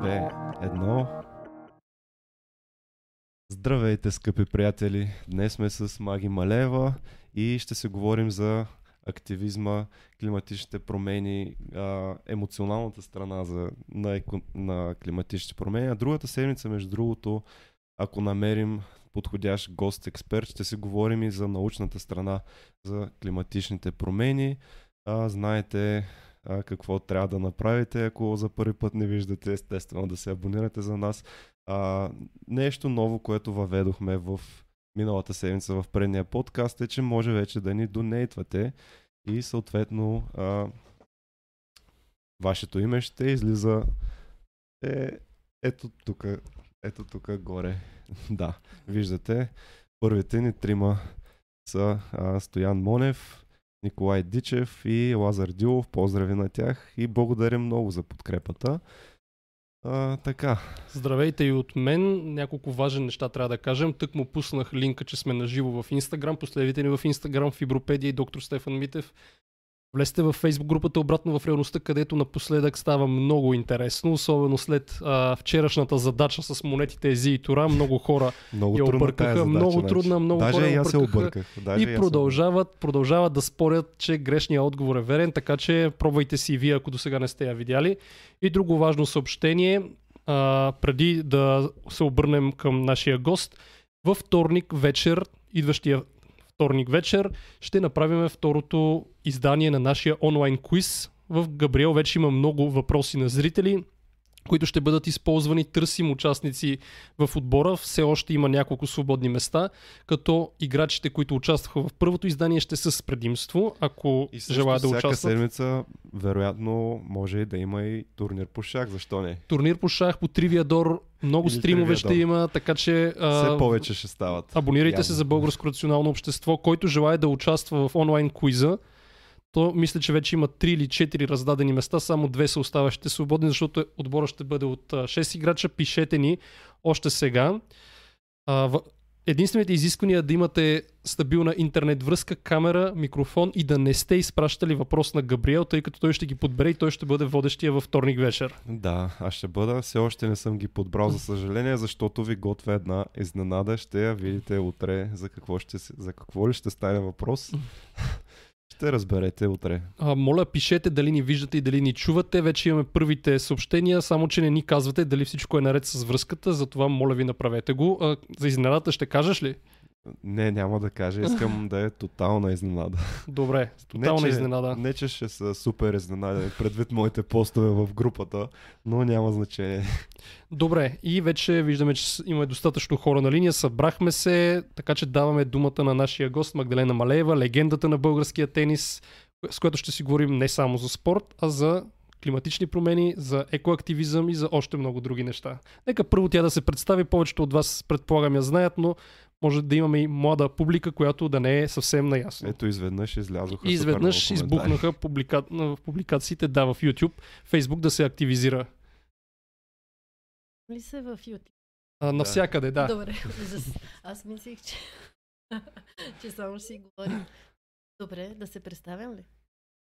две, едно. Здравейте, скъпи приятели! Днес сме с Маги Малева и ще се говорим за активизма, климатичните промени, а, емоционалната страна за, на, еко, на климатичните промени. А другата седмица, между другото, ако намерим подходящ гост-експерт, ще си говорим и за научната страна за климатичните промени. А, знаете, а, какво трябва да направите, ако за първи път не виждате, естествено да се абонирате за нас. А, нещо ново, което въведохме в миналата седмица в предния подкаст е, че може вече да ни донейтвате и съответно а, вашето име ще излиза е, ето тук, ето тук горе. да, виждате, първите ни трима са а, Стоян Монев, Николай Дичев и Лазар Дилов. Поздрави на тях и благодаря много за подкрепата. А, така. Здравейте и от мен. Няколко важни неща трябва да кажем. Тък му пуснах линка, че сме наживо в Инстаграм. Последите ни в Инстаграм, Фибропедия и доктор Стефан Митев. Влезте в Facebook групата обратно в реалността, където напоследък става много интересно, особено след а, вчерашната задача с монетите Ези и Тора. Много хора много я объркаха, задача, много значи. трудна, много Даже хора я аз се объркаха. обърках. Даже И аз продължават, продължават да спорят, че грешният отговор е верен, така че пробвайте си и вие, ако до сега не сте я видяли. И друго важно съобщение, а, преди да се обърнем към нашия гост, във вторник вечер, идващия вторник вечер, ще направим второто издание на нашия онлайн квиз. В Габриел вече има много въпроси на зрители, които ще бъдат използвани. Търсим участници в отбора. Все още има няколко свободни места, като играчите, които участваха в първото издание, ще са с предимство, ако И желаят да всяка участват. седмица, вероятно, може да има и турнир по шах. Защо не? Турнир по шах по Тривиадор. Много Или стримове ще има, така че а, Все повече ще стават. абонирайте Явно. се за Българско национално общество. Който желая да участва в онлайн квиза, то мисля, че вече има 3 или 4 раздадени места, само две са оставащите свободни, защото отбора ще бъде от а, 6 играча. Пишете ни още сега. Единствените изисквания е да имате стабилна интернет връзка, камера, микрофон и да не сте изпращали въпрос на Габриел, тъй като той ще ги подбере и той ще бъде водещия във вторник вечер. Да, аз ще бъда. Все още не съм ги подбрал, за съжаление, защото ви готвя една изненада. Ще я видите утре за какво, ще, за какво ли ще стане въпрос. Ще разберете утре. А, моля, пишете дали ни виждате и дали ни чувате. Вече имаме първите съобщения, само че не ни казвате дали всичко е наред с връзката, затова моля ви направете го. А, за изненадата ще кажеш ли? Не, няма да кажа. Искам да е тотална изненада. Добре, тотална не, че, изненада. Не, че ще са супер изненадени предвид моите постове в групата, но няма значение. Добре, и вече виждаме, че имаме достатъчно хора на линия. Събрахме се, така че даваме думата на нашия гост Магдалена Малеева, легендата на българския тенис, с която ще си говорим не само за спорт, а за климатични промени, за екоактивизъм и за още много други неща. Нека първо тя да се представи, повечето от вас предполагам я знаят, но може да имаме и млада публика, която да не е съвсем наясно. Ето изведнъж излязоха изведнъж супер много коментари. избухнаха публика... в публикациите, да, в YouTube, Facebook да се активизира. ли се в YouTube? А, навсякъде, да. Добре. Аз мислих, че, че само ще си говорим. Добре, да се представям ли?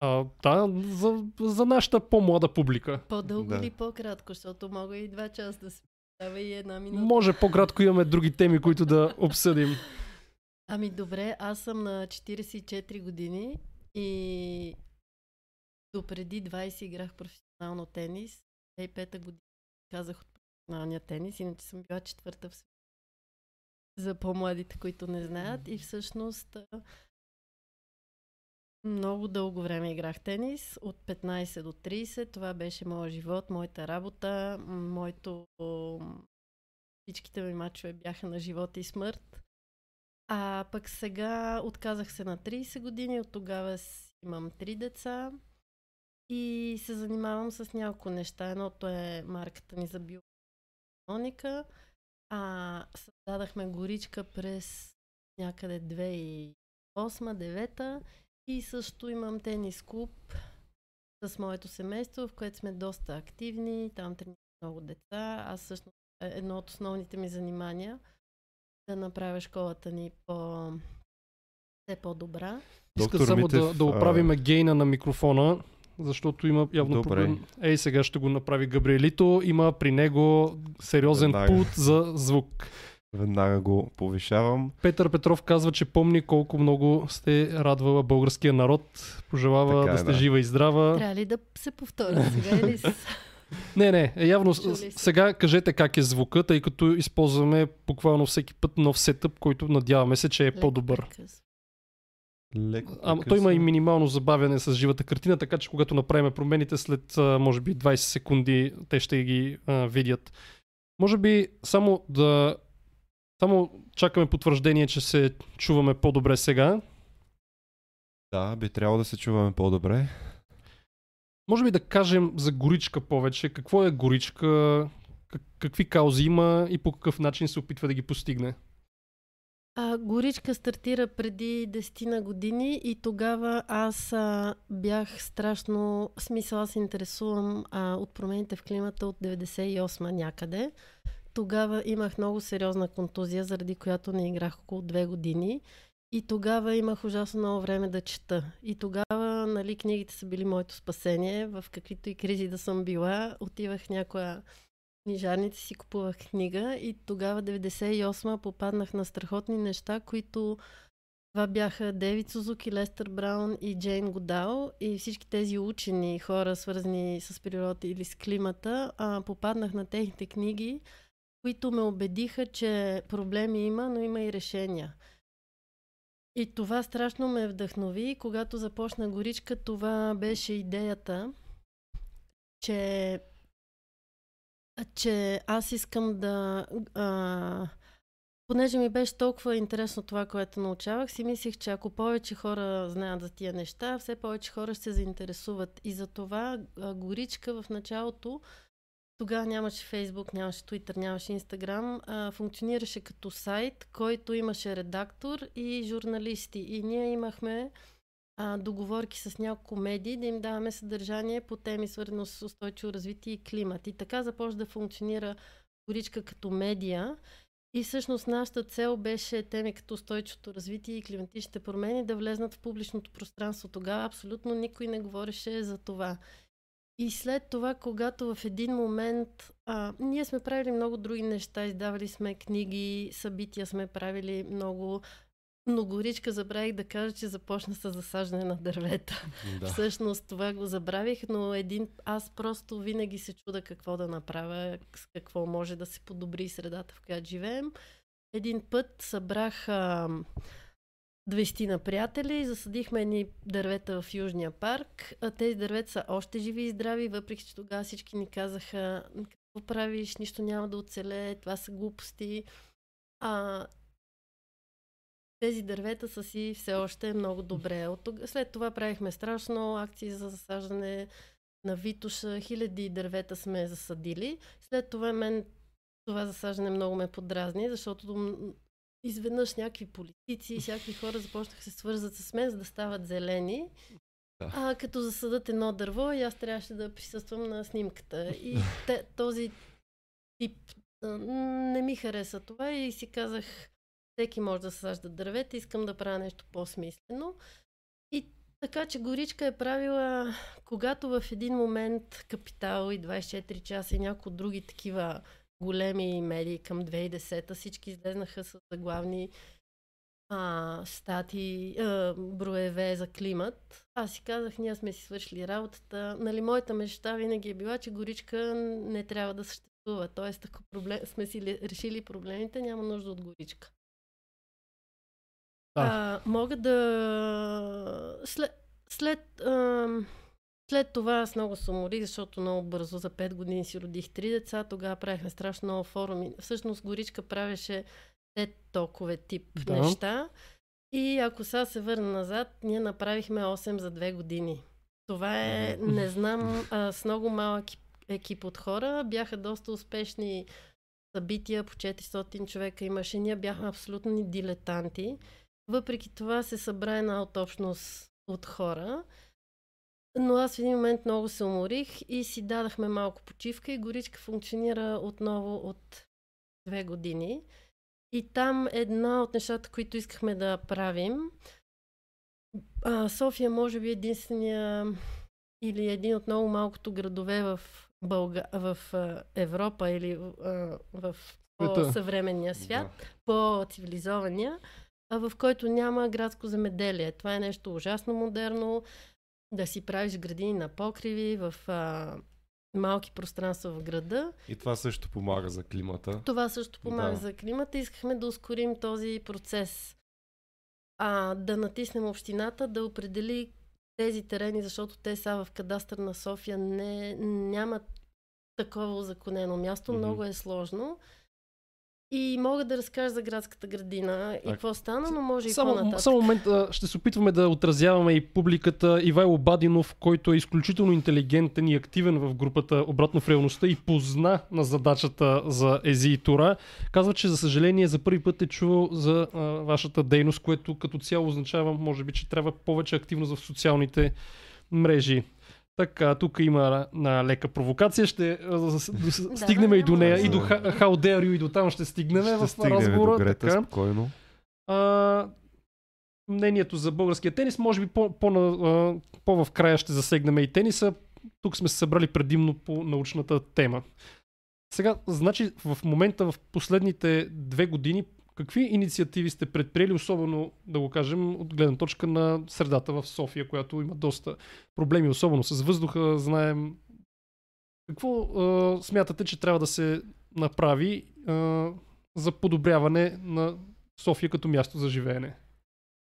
А, да, за, за нашата по-млада публика. По-дълго Да. или по-кратко, защото мога и два часа да се и една минута. Може по-кратко имаме други теми, които да обсъдим. Ами добре, аз съм на 44 години и до преди 20 играх професионално тенис. 2005 година казах от професионалния тенис, иначе съм била четвърта в света. За по-младите, които не знаят. И всъщност много дълго време играх тенис, от 15 до 30. Това беше моят живот, моята работа, моето... Всичките ми мачове бяха на живота и смърт. А пък сега отказах се на 30 години, от тогава имам три деца и се занимавам с няколко неща. Едното е марката ни за биоекономика, а създадахме горичка през някъде 2008-2009 и също имам тенис клуб с моето семейство, в което сме доста активни, там тренирам много деца. Аз всъщност е едно от основните ми занимания да направя школата ни по все по-добра. Иска Доктор само Митев, да, да а, оправиме гейна на микрофона, защото има явно Добре. проблем. Ей, сега ще го направи Габриелито. Има при него сериозен Веднага. пулт за звук. Веднага го повишавам. Петър Петров казва, че помни колко много сте радвала българския народ. Пожелава Така е, да сте да. жива и здрава. Трябва ли да се повторя сега или с... Не, не, е явно. Сега кажете как е звука, тъй като използваме буквално всеки път нов сетъп, който надяваме се, че е леко по-добър. Леко Ама той има и минимално забавяне с живата картина, така че когато направим промените след а, може би 20 секунди, те ще ги а, видят. Може би само да само чакаме потвърждение, че се чуваме по-добре сега. Да, би трябвало да се чуваме по-добре. Може би да кажем за горичка повече. Какво е горичка? Как, какви каузи има и по какъв начин се опитва да ги постигне? А, горичка стартира преди 10 на години и тогава аз а, бях страшно, смисъл аз се интересувам а, от промените в климата от 98 някъде. Тогава имах много сериозна контузия, заради която не играх около 2 години. И тогава имах ужасно много време да чета. И тогава, нали, книгите са били моето спасение. В каквито и кризи да съм била, отивах някоя книжарница си купувах книга и тогава 98 попаднах на страхотни неща, които това бяха Дейвид Сузуки, Лестър Браун и Джейн Годал и всички тези учени хора, свързани с природа или с климата, а, попаднах на техните книги, които ме убедиха, че проблеми има, но има и решения. И това страшно ме вдъхнови. Когато започна горичка, това беше идеята, че че аз искам да. А, понеже ми беше толкова интересно това, което научавах, си мислех, че ако повече хора знаят за тия неща, все повече хора ще се заинтересуват. И за това горичка в началото, тогава нямаше Фейсбук, нямаше Twitter, нямаше Инстаграм, функционираше като сайт, който имаше редактор и журналисти. И ние имахме а, договорки с няколко медии да им даваме съдържание по теми, свързано с устойчиво развитие и климат. И така започна да функционира горичка като медия. И всъщност нашата цел беше теми като устойчивото развитие и климатичните промени да влезнат в публичното пространство. Тогава абсолютно никой не говореше за това. И след това, когато в един момент а, ние сме правили много други неща, издавали сме книги, събития сме правили много, но горичка забравих да кажа, че започна с засаждане на дървета. Да. Всъщност това го забравих, но един, аз просто винаги се чуда какво да направя, с какво може да се подобри средата, в която живеем. Един път събрах а, 20 на приятели, засадихме едни дървета в Южния парк. Тези дървета са още живи и здрави, въпреки че тогава всички ни казаха какво правиш, нищо няма да оцелее, това са глупости. А, тези дървета са си все още много добре. От тога, след това правихме страшно акции за засаждане на Витуша. Хиляди дървета сме засадили. След това мен това засаждане много ме подразни, защото изведнъж някакви политици всякакви хора започнаха се свързат с мен, за да стават зелени. Да. А, като засадат едно дърво и аз трябваше да присъствам на снимката. И те, този тип а, не ми хареса това и си казах, всеки може да сажда дървета, искам да правя нещо по-смислено. И така, че Горичка е правила, когато в един момент Капитал и 24 часа и някои други такива големи медии към 2010 всички излезнаха с заглавни а, стати, а, броеве за климат. Аз си казах, ние сме си свършили работата. Нали, моята мечта винаги е била, че горичка не трябва да съществува. Тоест, ако проблем, сме си ли- решили проблемите, няма нужда от горичка. Да. А, мога да... След, след, ам, след това аз много се уморих, защото много бързо за 5 години си родих три деца. Тогава правихме страшно много форуми. Всъщност Горичка правеше те толкова тип Да. неща. И ако сега се върна назад, ние направихме 8 за 2 години. Това е, не знам, а, с много малък екип от хора. Бяха доста успешни събития, по 400 човека имаше. Ние бяхме абсолютни дилетанти. Въпреки това се събра една от общност от хора. Но аз в един момент много се уморих и си дадахме малко почивка и горичка функционира отново от две години. И там една от нещата, които искахме да правим, а, София може би единствения или един от много малкото градове в, Бълга... в а, Европа или а, в по-съвременния свят, да. по-цивилизования, а в който няма градско земеделие. Това е нещо ужасно модерно. Да си правиш градини на покриви в а, малки пространства в града. И това също помага за климата. Това също помага да. за климата. Искахме да ускорим този процес. А да натиснем общината да определи тези терени, защото те са в кадастър на София не, нямат такова законено място. Mm-hmm. Много е сложно. И мога да разкажа за градската градина и какво стана, но може само, и по-нататък. Само момент, ще се опитваме да отразяваме и публиката. Ивайло Бадинов, който е изключително интелигентен и активен в групата Обратно в реалността и позна на задачата за Ези и Тура, казва, че за съжаление за първи път е чувал за а, вашата дейност, което като цяло означава, може би, че трябва повече активност в социалните мрежи. Така, тук има на лека провокация. Ще стигнем и до нея, и до How Dare You, и до там ще стигнем ще в разговора. До Грета, така. спокойно. А, мнението за българския тенис, може би по, по, по, по в края ще засегнем и тениса. Тук сме се събрали предимно по научната тема. Сега, значи в момента, в последните две години, Какви инициативи сте предприели, особено да го кажем от гледна точка на средата в София, която има доста проблеми, особено с въздуха, знаем. Какво а, смятате, че трябва да се направи а, за подобряване на София като място за живеене?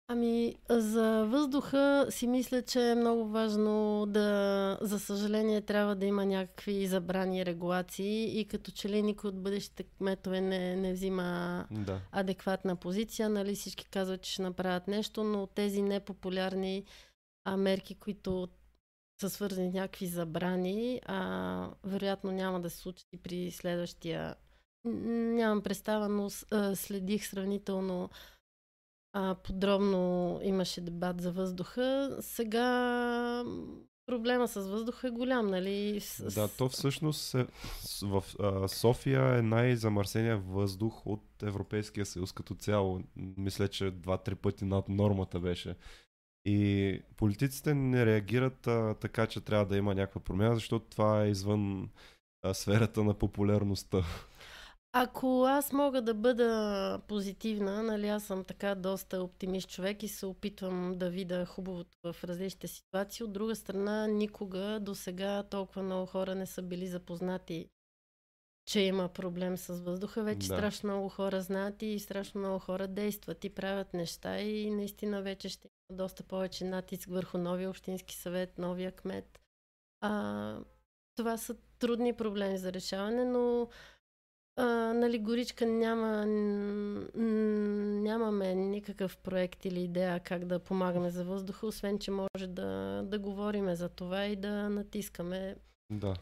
Ами, за въздуха си мисля, че е много важно да, за съжаление, трябва да има някакви забрани регулации и като че ли никой от бъдещите кметове не, не взима да. адекватна позиция. Нали, всички казват, че ще направят нещо, но тези непопулярни а, мерки, които са свързани с някакви забрани, а, вероятно няма да се случи при следващия. Нямам представа, но следих сравнително а, подробно имаше дебат за въздуха. Сега проблема с въздуха е голям, нали? Да, то всъщност е, в а, София е най-замърсения въздух от Европейския съюз като цяло. Мисля, че два-три пъти над нормата беше. И политиците не реагират а, така, че трябва да има някаква промяна, защото това е извън а, сферата на популярността. Ако аз мога да бъда позитивна, нали аз съм така доста оптимист човек и се опитвам да видя хубавото в различните ситуации. От друга страна, никога до сега толкова много хора не са били запознати, че има проблем с въздуха. Вече да. страшно много хора знаят и страшно много хора действат и правят неща и наистина вече ще има доста повече натиск върху новия общински съвет, новия кмет. А, това са трудни проблеми за решаване, но а, нали, Горичка няма, нямаме никакъв проект или идея как да помагаме за въздуха, освен че може да, да говориме за това и да натискаме да.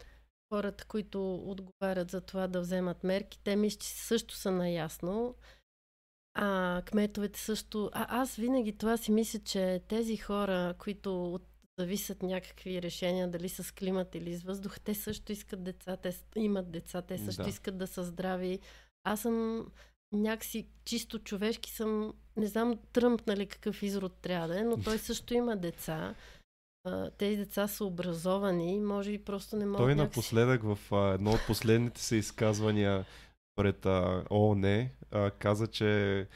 хората, които отговарят за това да вземат мерки. Те мисля, че също са наясно. А кметовете също. А аз винаги това си мисля, че тези хора, които от зависят някакви решения, дали с климат или с въздух, те също искат деца, те имат деца, те също да. искат да са здрави. Аз съм някакси чисто човешки съм, не знам Тръмп, нали, какъв изрод трябва да е, но той също има деца. тези деца са образовани, може би просто не могат. Той някакси... напоследък в едно от последните се изказвания пред ООН а, каза, че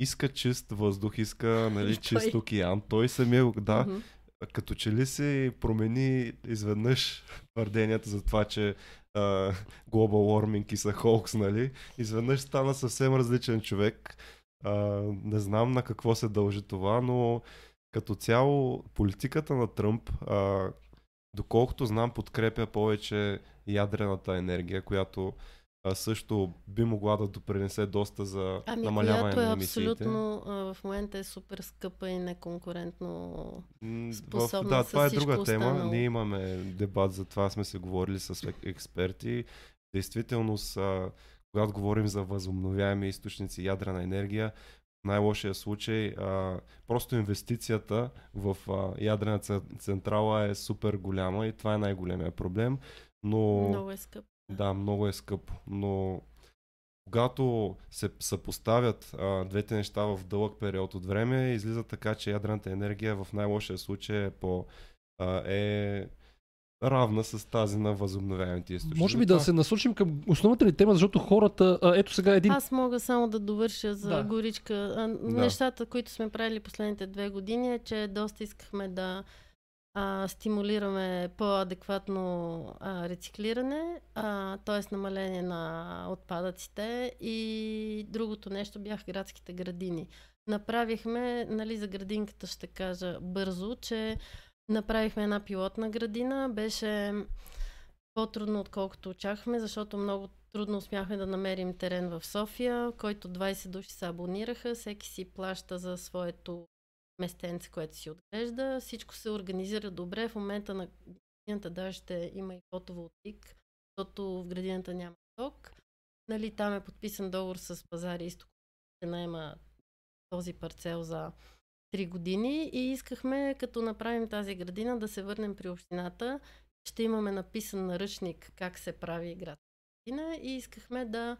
иска чист въздух, иска нали, чист океан. Той самия, да, uh-huh като че ли се промени изведнъж твърденията за това, че uh, Global Warming и са Холкс, нали? Изведнъж стана съвсем различен човек. Uh, не знам на какво се дължи това, но като цяло политиката на Тръмп, uh, доколкото знам, подкрепя повече ядрената енергия, която а, също би могла да допринесе доста за ами, намаляване на е емисиите. абсолютно а, в момента е супер скъпа и неконкурентно способна. В, да, това е друга тема. Останало. Ние имаме дебат за това, сме се говорили с експерти. Действително, са, когато говорим за възобновяеми източници ядрена енергия, най-лошия случай а, просто инвестицията в а, ядрена централа е супер голяма и това е най-големия проблем. Но... Много е скъп. Да, много е скъпо, но когато се съпоставят а, двете неща в дълъг период от време, излиза така, че ядрената енергия в най-лошия случай е по а, е равна с тази на възобновяемите източници. Може би да се насочим към основната ли тема, защото хората... А, ето сега един... Аз мога само да довърша за Да. горичка. А, Нещата, които сме правили последните две години е, че доста искахме да а, стимулираме по-адекватно а, рециклиране, т.е. намаление на отпадъците и другото нещо бях градските градини. Направихме, нали за градинката ще кажа бързо, че направихме една пилотна градина, беше по-трудно отколкото очаквахме, защото много трудно успяхме да намерим терен в София, който 20 души се абонираха, всеки си плаща за своето местенце, което си отглежда. Всичко се организира добре. В момента на градината даже ще има и фотоволтик, защото в градината няма ток. Нали, там е подписан договор с пазари изток, ще наема този парцел за 3 години и искахме, като направим тази градина, да се върнем при общината. Ще имаме написан наръчник как се прави град градина и искахме да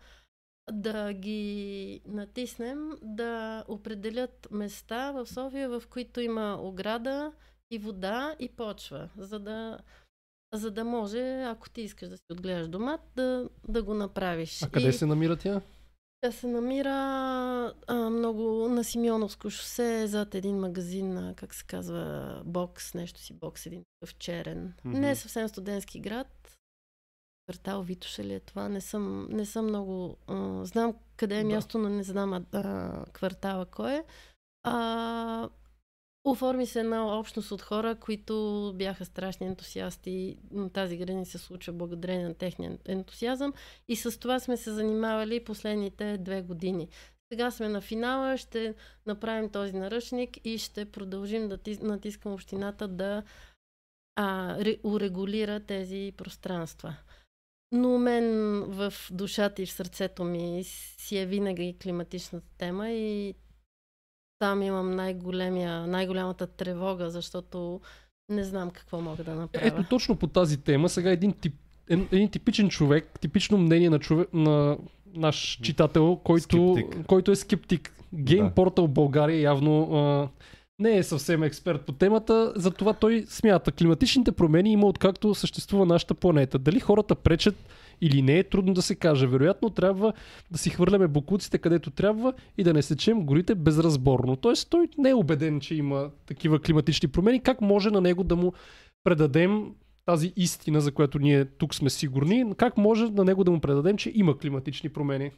да ги натиснем да определят места в София, в които има ограда и вода и почва, за да, за да може, ако ти искаш да си отгледаш домат, да, да го направиш. А къде и се намира тя? Тя се намира а, много на Симеоновско шосе, зад един магазин, как се казва, бокс, нещо си бокс, един такъв черен. Мгм. Не е съвсем студентски град. Квартал Витоша ли е това? Не съм, не съм много... А, знам къде е Да. място, но не знам а, а, квартала кой е. А, оформи се една общност от хора, които бяха страшни ентусиасти. Тази градина се случва благодарение на техния ентусиазъм. И с това сме се занимавали последните две години. Сега сме на финала, ще направим този наръчник и ще продължим да тис- натискам общината да а, ре- урегулира тези пространства. Но мен в душата и в сърцето ми си е винаги климатичната тема и там имам най-големия, най-голямата тревога, защото не знам какво мога да направя. Ето точно по тази тема, сега един, тип, един, един типичен човек, типично мнение на, човек, на наш читател, който, Скептик. който е скептик. Game Да. Portal България явно а, не е съвсем експерт по темата, затова той смята климатичните промени има откакто съществува нашата планета. Дали хората пречат или не е трудно да се каже. Вероятно трябва да си хвърляме бокуците където трябва и да не сечем горите безразборно. Тоест той не е убеден, че има такива климатични промени. Как може на него да му предадем тази истина, за която ние тук сме сигурни, как може на него да му предадем, че има климатични промени?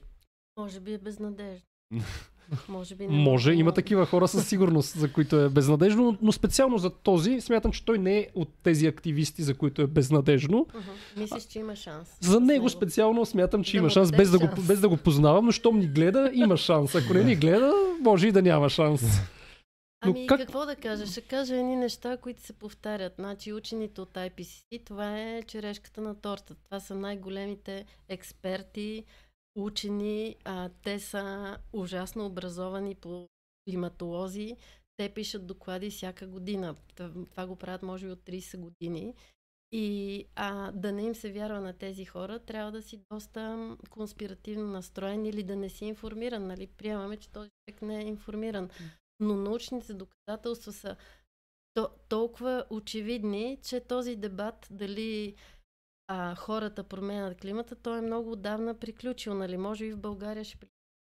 Може би е безнадежно. Може би не Може, мога- има такива хора със сигурност, за които е безнадежно, но специално за този смятам, че той не е от тези активисти, за които е безнадежно. Мгм. Мислиш, че има шанс. За него специално смятам, че Да има шанс, без да, го, шанс. без да го познавам, но щом ни гледа, има шанс. Ако не ни гледа, може и да няма шанс. Но Ами как- какво да кажа? Ще кажа едни неща, които се повтарят. Значи учените от IPCC, това е черешката на торта. Това са най-големите експерти, учени. А, те са ужасно образовани по климатолози. Те пишат доклади всяка година. Това го правят може би от 30 години. И а, да не им се вярва на тези хора, трябва да си доста конспиративно настроен или да не си информиран. Нали? Приемаме, че този човек не е информиран. Но научните доказателства са то, толкова очевидни, че този дебат дали а, хората променят климата, той е много отдавна приключил. Нали? Може и в България ще при-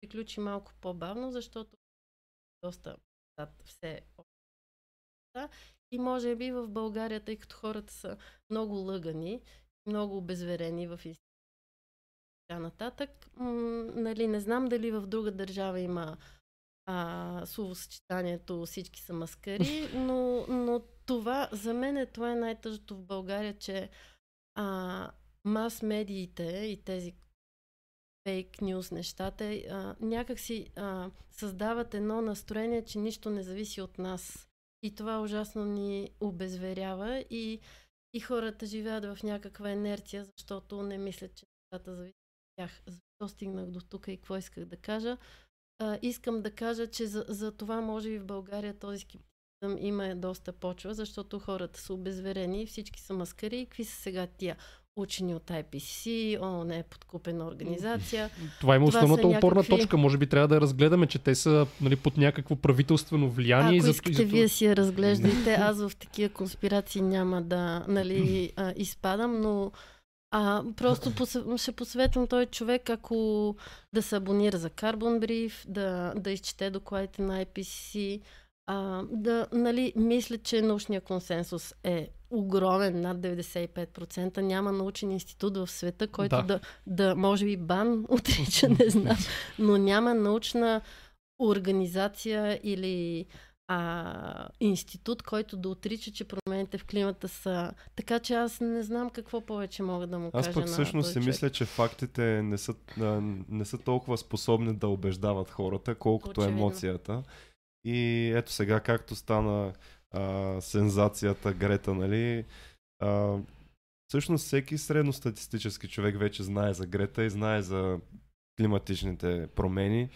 приключи малко по-бавно, защото доста все. И може би в България, тъй като хората са много лъгани, много обезверени в институции така нататък. М- нали, не знам дали в друга държава има а, словосъчетанието всички са маскари, но, но това, за мен е, това е най-тъжното в България, че а, мас-медиите и тези фейк нюз нещата а, някак си а, създават едно настроение, че нищо не зависи от нас. И това ужасно ни обезверява и, и хората живеят в някаква инерция, защото не мислят, че нещата зависят от тях. Защо стигнах до тук и какво исках да кажа? а, искам да кажа, че за, за това може и в България този скептицизъм има доста почва, защото хората са обезверени, всички са маскари и какви са сега тия. учени от IPC, ООН е подкупена организация. Това има Това основната са опорна някакви- точка. Може би трябва да я разгледаме, че те са нали, под някакво правителствено влияние. Ако за- искате, за това- вие си я разглеждайте. Аз в такива конспирации няма да нали, а, изпадам, но а, просто посъ... ще посъветвам този човек, ако да се абонира за Carbon Brief, да, да изчете докладите на IPCC, а, да, нали, мисля, че научният консенсус е огромен, над 95%. Няма научен институт в света, който Да. да, да, може би бан отрича, не знам, но няма научна организация или а, институт, който да отрича, че промените в климата са... Така че аз не знам какво повече мога да му Аз кажа пък на всъщност си мисля, че фактите не са, не са толкова способни да убеждават хората, колкото Очевидно. емоцията. И ето сега, както стана а, сензацията Грета, нали? А, всъщност всеки средностатистически човек вече знае за Грета и знае за климатичните промени.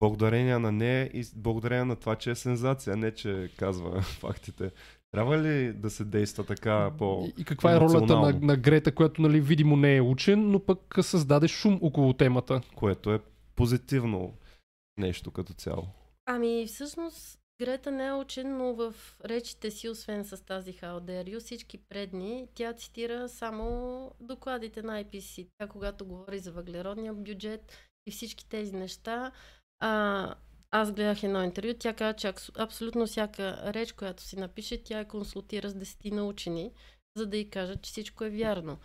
Благодарение на нея и благодарение на това, че е сензация, не че казва фактите. Трябва ли да се действа така по... И- каква е ролята на, на Грета, която нали, видимо не е учен, но пък създаде шум около темата. което е позитивно нещо като цяло. Ами всъщност Грета не е учен, но в речите си, освен с тази you, всички предни, тя цитира само докладите на IPC. Тя когато говори за въглеродния бюджет и всички тези неща, а, аз гледах едно интервю, тя каза, че абсолютно всяка реч, която си напише, тя я консултира с десетина учени, за да й кажат, че всичко е вярно.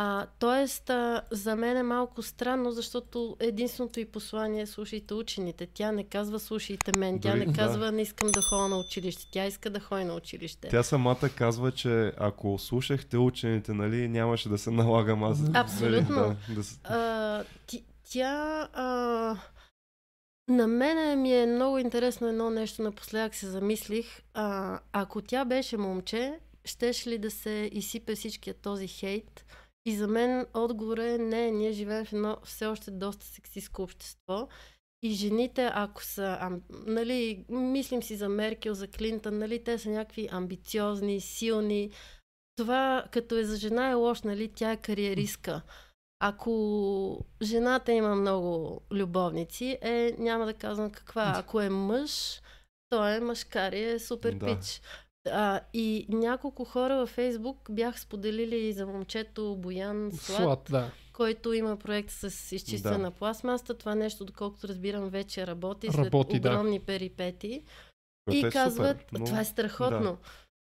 А, тоест, а, за мен е малко странно, защото единственото и послание е слушайте учените. Тя не казва слушайте мен, тя Дори- не да. казва не искам да ходя на училище, тя иска да ходи на училище. Тя самата казва, че ако слушахте учените, нали, нямаше да се налагам аз. Абсолютно. Нали, да, да, А, ти, тя... А, на мене ми е много интересно едно нещо, напоследък се замислих. А, ако тя беше момче, щеше ли да се изсипе всичкия този хейт? И за мен отговор е не, ние живеем в едно все още доста сексистско общество. И жените, ако са, ам, нали, мислим си за Меркел, за Клинтън, нали, те са някакви амбициозни, силни. Това, като е за жена е лош, нали, тя е кариеристка. Ако жената има много любовници, е, няма да казвам каква. Ако е мъж, той е мъжкар и е супер Да. пич. А, и няколко хора във Фейсбук бях споделили за момчето Боян Слад, Слад, да. който има проект с изчистване Да. на пластмаста. Това нещо, доколкото разбирам, вече работи след Работи, да. огромни перипети. което И е казват, супер, но- това е страхотно. да.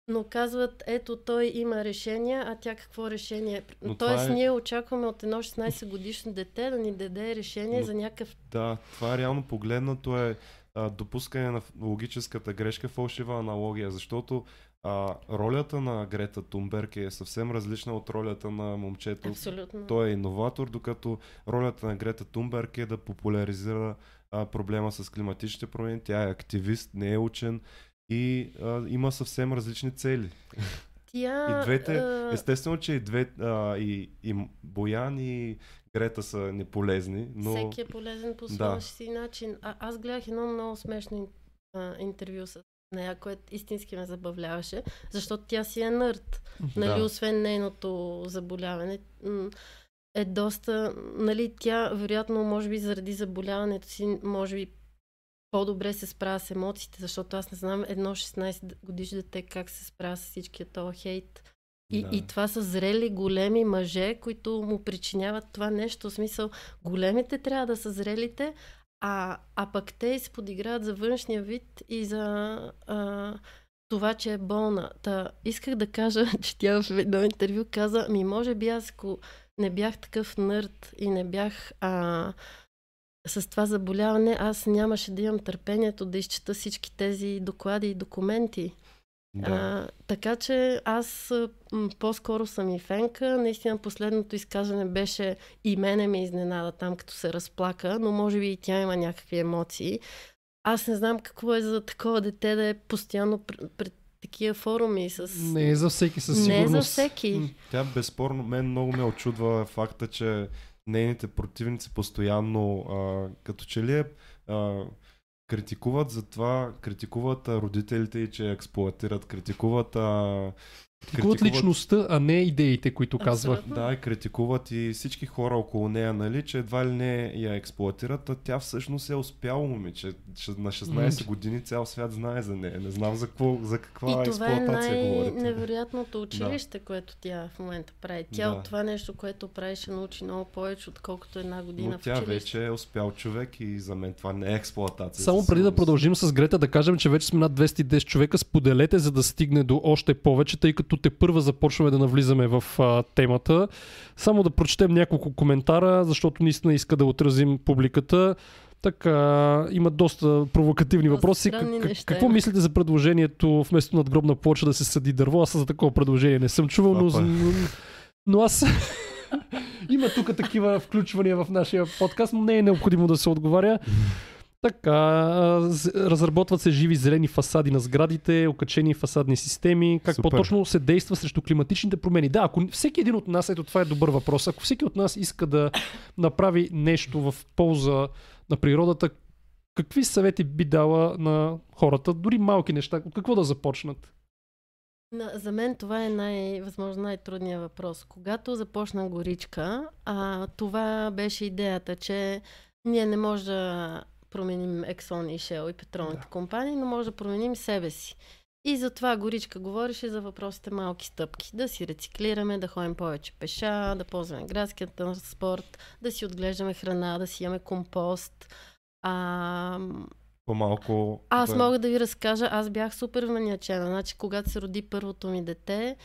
Но казват, ето той има решение, а тя какво решение? Но Тоест, е- ние очакваме от едно 16 годишно дете да ни даде решение Но- за някакъв... Да, това реално погледнато е а, допускане на логическата грешка, фалшива аналогия, защото а, ролята на Грета Тунберг е съвсем различна от ролята на момчето. Абсолютно. Той е иноватор, докато ролята на Грета Тунберг е да популяризира а, проблема с климатичните промени. Тя е активист, не е учен и а, има съвсем различни цели. Тя... И двете, естествено, че и, две, а, и, и Боян и Грета са неполезни, но Всеки е полезен по Да. своя си начин. А, аз гледах едно много смешно а, интервю с нея, което истински ме забавляваше, защото тя си е нърд. Нали, Да. освен нейното заболяване, е доста, нали, тя вероятно, може би заради заболяването си, може би по-добре се справя с емоциите, защото аз не знам едно 16 годишно дете как се справя с всичкия този хейт. И, Да. и това са зрели, големи мъже, които му причиняват това нещо. В смисъл, големите трябва да са зрелите, а, а пък те се подиграват за външния вид и за а, това, че е болна. Та, исках да кажа, че тя в едно интервю каза, ми може би аз ако не бях такъв нърд и не бях а, с това заболяване, аз нямаше да имам търпението да изчета всички тези доклади и документи. Да. А, така че аз м, по-скоро съм и фенка. Наистина последното изказване беше и мене ме изненада там, като се разплака, но може би и тя има някакви емоции. Аз не знам какво е за такова дете да е постоянно пред, пред такива форуми с... Не е за всеки със Не сигурност. е за всеки. Тя безспорно, мен много ме очудва факта, че нейните противници постоянно а, като че ли е, а, критикуват за това, критикуват родителите че експлуатират, критикуват а, Критикуват личността, а не идеите, които казва. Абсолютно. Да, и критикуват и всички хора около нея, нали, че едва ли не я експлуатират, а тя всъщност е успяла момиче. Че На 16 години цял свят знае за нея. Не знам за, какво, за каква И това е експлуатация говорите. най-невероятното училище, което тя в момента прави. Тя Да. от това нещо, което прави, ще научи много повече, отколкото една година Но в тя училище. вече е успял човек и за мен това не е експлуатация. Само преди да продължим с Грета, да кажем, че вече сме над 210 човека. Споделете, за да стигне до още повече, тъй като те първа започваме да навлизаме в а, темата. Само да прочетем няколко коментара, защото наистина иска да отразим публиката. Така, има доста провокативни Доста въпроси. Как- неща какво мислите за предложението вместо надгробна плоча да се съди дърво? Аз за такова предложение не съм чувал, но, Опа. но, но аз... има тук такива включвания в нашия подкаст, но не е необходимо да се отговаря. Така, разработват се живи зелени фасади на сградите, окачени фасадни системи. Как Супер. по-точно се действа срещу климатичните промени? Да, ако всеки един от нас, ето това е добър въпрос, ако всеки от нас иска да направи нещо в полза на природата, какви съвети би дала на хората, дори малки неща, от какво да започнат? На, за мен това е най, възможно най-трудният въпрос. Когато започна горичка, а, това беше идеята, че ние не може да променим Exxon и Shell и петролните Да. компании, но може да променим себе си. И затова горичка говореше за въпросите малки стъпки. Да си рециклираме, да ходим повече пеша, да ползваме градския транспорт, да си отглеждаме храна, да си имаме компост. А, По-малко... аз мога да ви разкажа, аз бях супер маниачена. Значи, когато се роди първото ми дете,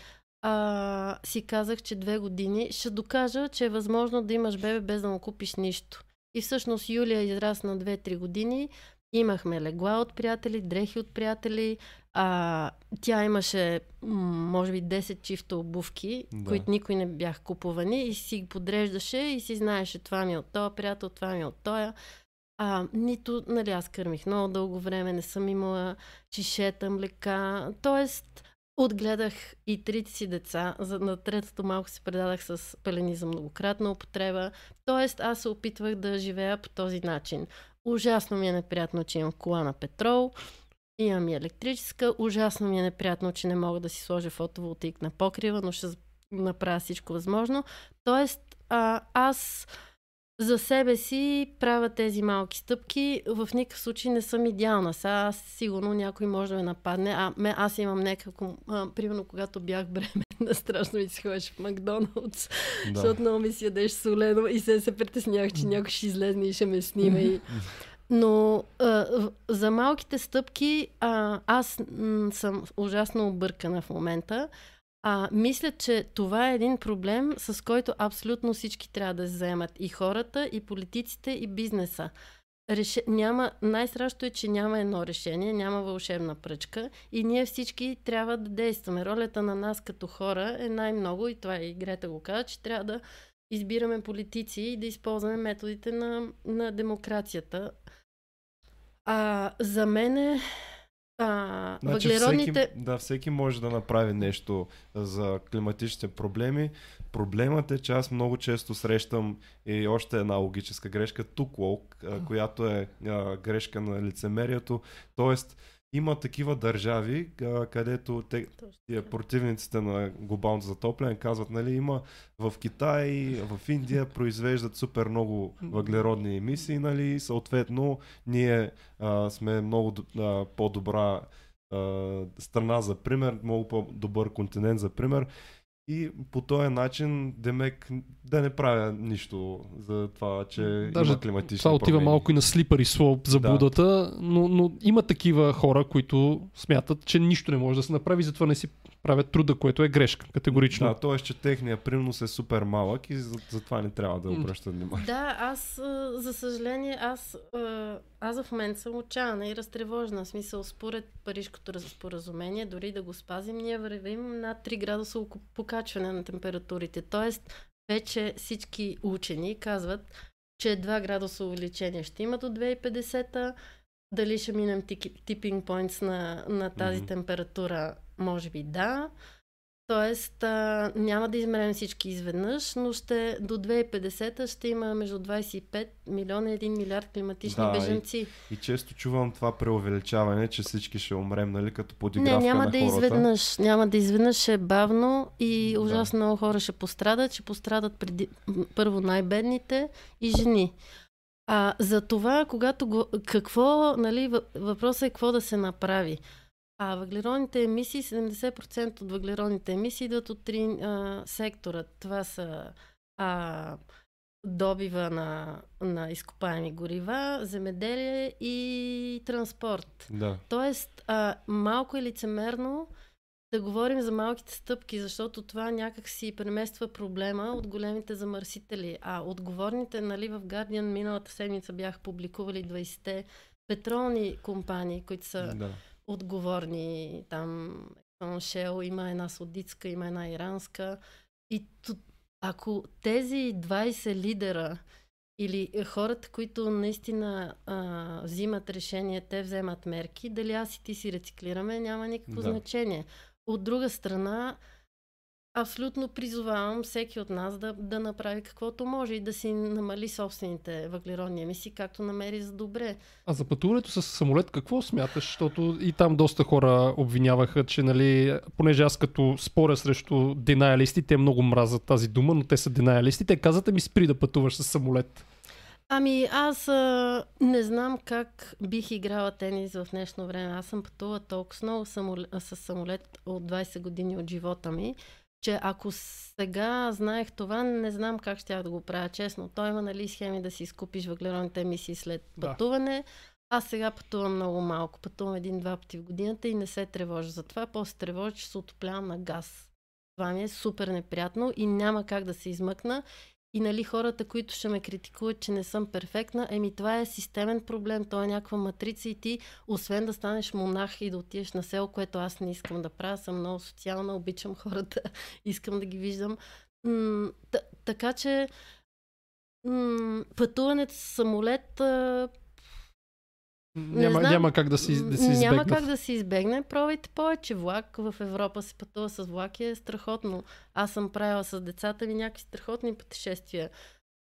а, си казах, че две години ще докажа, че е възможно да имаш бебе без да му купиш нищо. И всъщност Юлия израсна 2-3 години. Имахме легла от приятели, дрехи от приятели. А, тя имаше, може би, 10 чифта обувки, Да. които никой не бях купувани и си ги подреждаше и си знаеше това ми е от този приятел, това ми е от тоя. А, нито, нали, аз кърмих много дълго време, не съм имала чишета, млека. Тоест, отгледах и трите си деца. За, на третото малко се предадах с пелени за многократна употреба. Тоест, аз се опитвах да живея по този начин. Ужасно ми е неприятно, че имам кола на петрол. Имам и електрическа. Ужасно ми е неприятно, че не мога да си сложа фотоволтаик на покрива, но ще направя всичко възможно. Тоест, а, аз за себе си правя тези малки стъпки. В никакъв случай не съм идеална. Сега сигурно някой може да ме нападне. А, ме, аз имам някакво... А, примерно, когато бях бременна, страшно ми се ходеше в Макдоналдс, Да. защото много ми си ядеш солено и се се притеснях, че някой ще излезне и ще ме снима. И... Но а, за малките стъпки а, аз м, съм ужасно объркана в момента. А, мисля, че това е един проблем, с който абсолютно всички трябва да се заемат. И хората, и политиците, и бизнеса. Реше... Няма... Най-страшното е, че няма едно решение, няма вълшебна пръчка и ние всички трябва да действаме. Ролята на нас като хора е най-много, и това и Грета го каза, че трябва да избираме политици и да използваме методите на, на демокрацията. А, за мен е а, Значи въглеродните... всеки, да, всеки може да направи нещо за климатичните проблеми. Проблемът е, че аз много често срещам и още една логическа грешка, а, която е а, грешка на лицемерието. Тоест, има такива държави, където те, тия противниците на глобалното затопляне казват, нали, има в Китай, в Индия произвеждат супер много въглеродни емисии, нали, съответно ние а, сме много а, по-добра а, страна за пример, много по-добър континент за пример. И по този начин Демек да не правя нищо за това, че Даже има климатични Това отива промени. малко и на слипари слоп заблудата, но, но има такива хора, които смятат, че нищо не може да се направи, затова не си правят труда, което е грешка, категорично. Да, т.е. че техния принос е супер малък и за- затова не трябва да обръщат внимание. Да, аз, за съжаление, аз, аз в момента съм отчаяна и разтревожена. В смисъл, според Парижкото раз- споразумение, дори да го спазим, ние вървим над 3 градуса покачване на температурите. Тоест, вече всички учени казват, че 2 градуса увеличение ще има до 2050 Дали ще минем типинг points на, на тази Мгм. температура? Може би да. Тоест, а, няма да измерем всички изведнъж, но ще, до 2050 ще има между 25 милиона и 1 милиард климатични Да, и- беженци. И често чувам това преувеличаване, че всички ще умрем, нали, като подигравка Не, няма на да хората. изведнъж. Няма да изведнъж, ще е бавно и ужасно много хора ще пострадат. Ще пострадат преди, първо най-бедните и жени. А за това, когато го, какво, нали, въ- въпросът е какво да се направи. А въглеродните емисии, 70% от въглеродните емисии идват от три а, сектора. Това са а, добива на, на изкопаеми горива, земеделие и транспорт. Да. Тоест, а, малко е лицемерно да говорим за малките стъпки, защото това някак си премества проблема от големите замърсители. А отговорните, нали, в Guardian миналата седмица бяха публикували 20-те петролни компании, които са да. Отговорни. Там Shell, има една саудитска, има една иранска. И ако тези 20 лидера или хората, които наистина а, взимат решение, те вземат мерки, дали аз и ти си рециклираме, няма никакво Да. значение. От друга страна, абсолютно призовавам всеки от нас да, да направи каквото може и да си намали собствените въглеродни емисии, както намери за добре. А за пътуването с самолет какво смяташ? Защото и там доста хора обвиняваха, че нали, понеже аз като споря срещу денаялисти, те много мразят тази дума, но те са денаялисти, те казват ми спри да пътуваш с самолет. Ами аз а, не знам как бих играла тенис в днешно време. Аз съм пътувала толкова много самолет, с самолет от 20 години от живота ми, че ако сега знаех това, не знам как ще да го правя честно. Той има нали схеми да си изкупиш въглеродните емисии след Да. пътуване. Аз сега пътувам много малко. Пътувам един-два пъти в годината и не се тревожа за това. После тревожа, че се отоплявам на газ. Това ми е супер неприятно и няма как да се измъкна. И нали хората, които ще ме критикуват, че не съм перфектна, еми това е системен проблем, то е някаква матрица и ти, освен да станеш монах и да отидеш на село, което аз не искам да правя, съм много социална, обичам хората, искам да ги виждам. Така че пътуването с самолет Няма, знам. няма как да си, да си Няма как да се избегне. Пробвайте повече влак. В Европа се пътува с влак и е страхотно. Аз съм правила с децата ми някакви страхотни пътешествия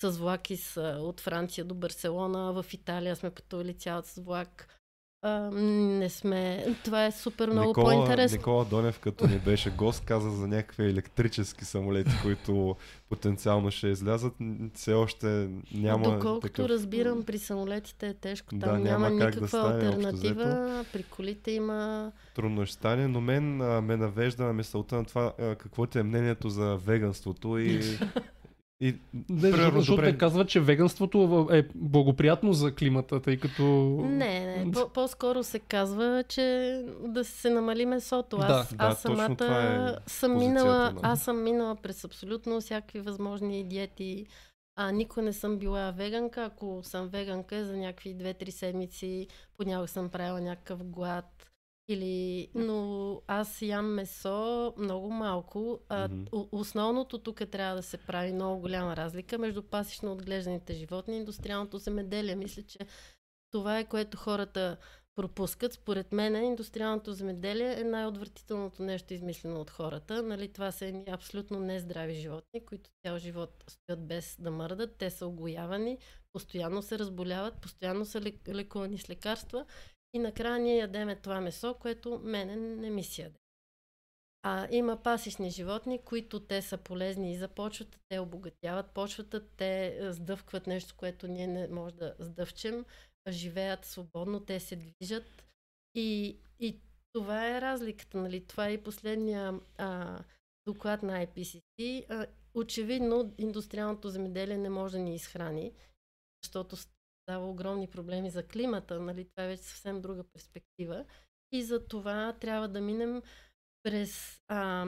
с влаки с, от Франция до Барселона. В Италия сме пътували цялото с влак. А, не сме. Това е супер много Никола, по-интересно. Никола Донев, като ни беше гост, каза за някакви електрически самолети, които потенциално ще излязат. Все още няма Доколкото такъв... разбирам, при самолетите е тежко. Да, Там няма, няма как да никаква стане, альтернатива. При колите има. Трудно ще стане, но мен а, ме навежда на мисълта на това а, какво ти е мнението за веганството и... и Не, примерно, защото добре, те казват, че веганството е благоприятно за климата, тъй като... Не, не. По- по-скоро се казва, че да се намали месото. Да, Аз, да, аз самата е съм минала, на- аз съм минала през абсолютно всякакви възможни диети. А никога не съм била веганка. Ако съм веганка за някакви 2-3 седмици. Понякога съм правила някакъв глад. Или... Но аз ям месо много малко. А, о- Основното тук е трябва да се прави много голяма разлика между пасично отглежданите животни и индустриалното земеделие. Мисля, че това е което хората пропускат. Според мен индустриалното земеделие е най-отвратителното нещо измислено от хората. Нали, това са едни абсолютно нездрави животни, които цял живот стоят без да мърдат. Те са огоявани, постоянно се разболяват, постоянно са лек- лекувани с лекарства и накрая ние ядеме това месо, което мене не ми се яде. А има пасищни животни, които те са полезни и за почвата, те обогатяват почвата, те е, сдъвкват нещо, което ние не може да сдъвчем, живеят свободно, те се движат и, и това е разликата, нали? Това е и последния а, доклад на IPCC. А, очевидно, индустриалното земеделие не може да ни изхрани, защото дава огромни проблеми за климата, нали? Това е вече съвсем друга перспектива. И за това трябва да минем през... А,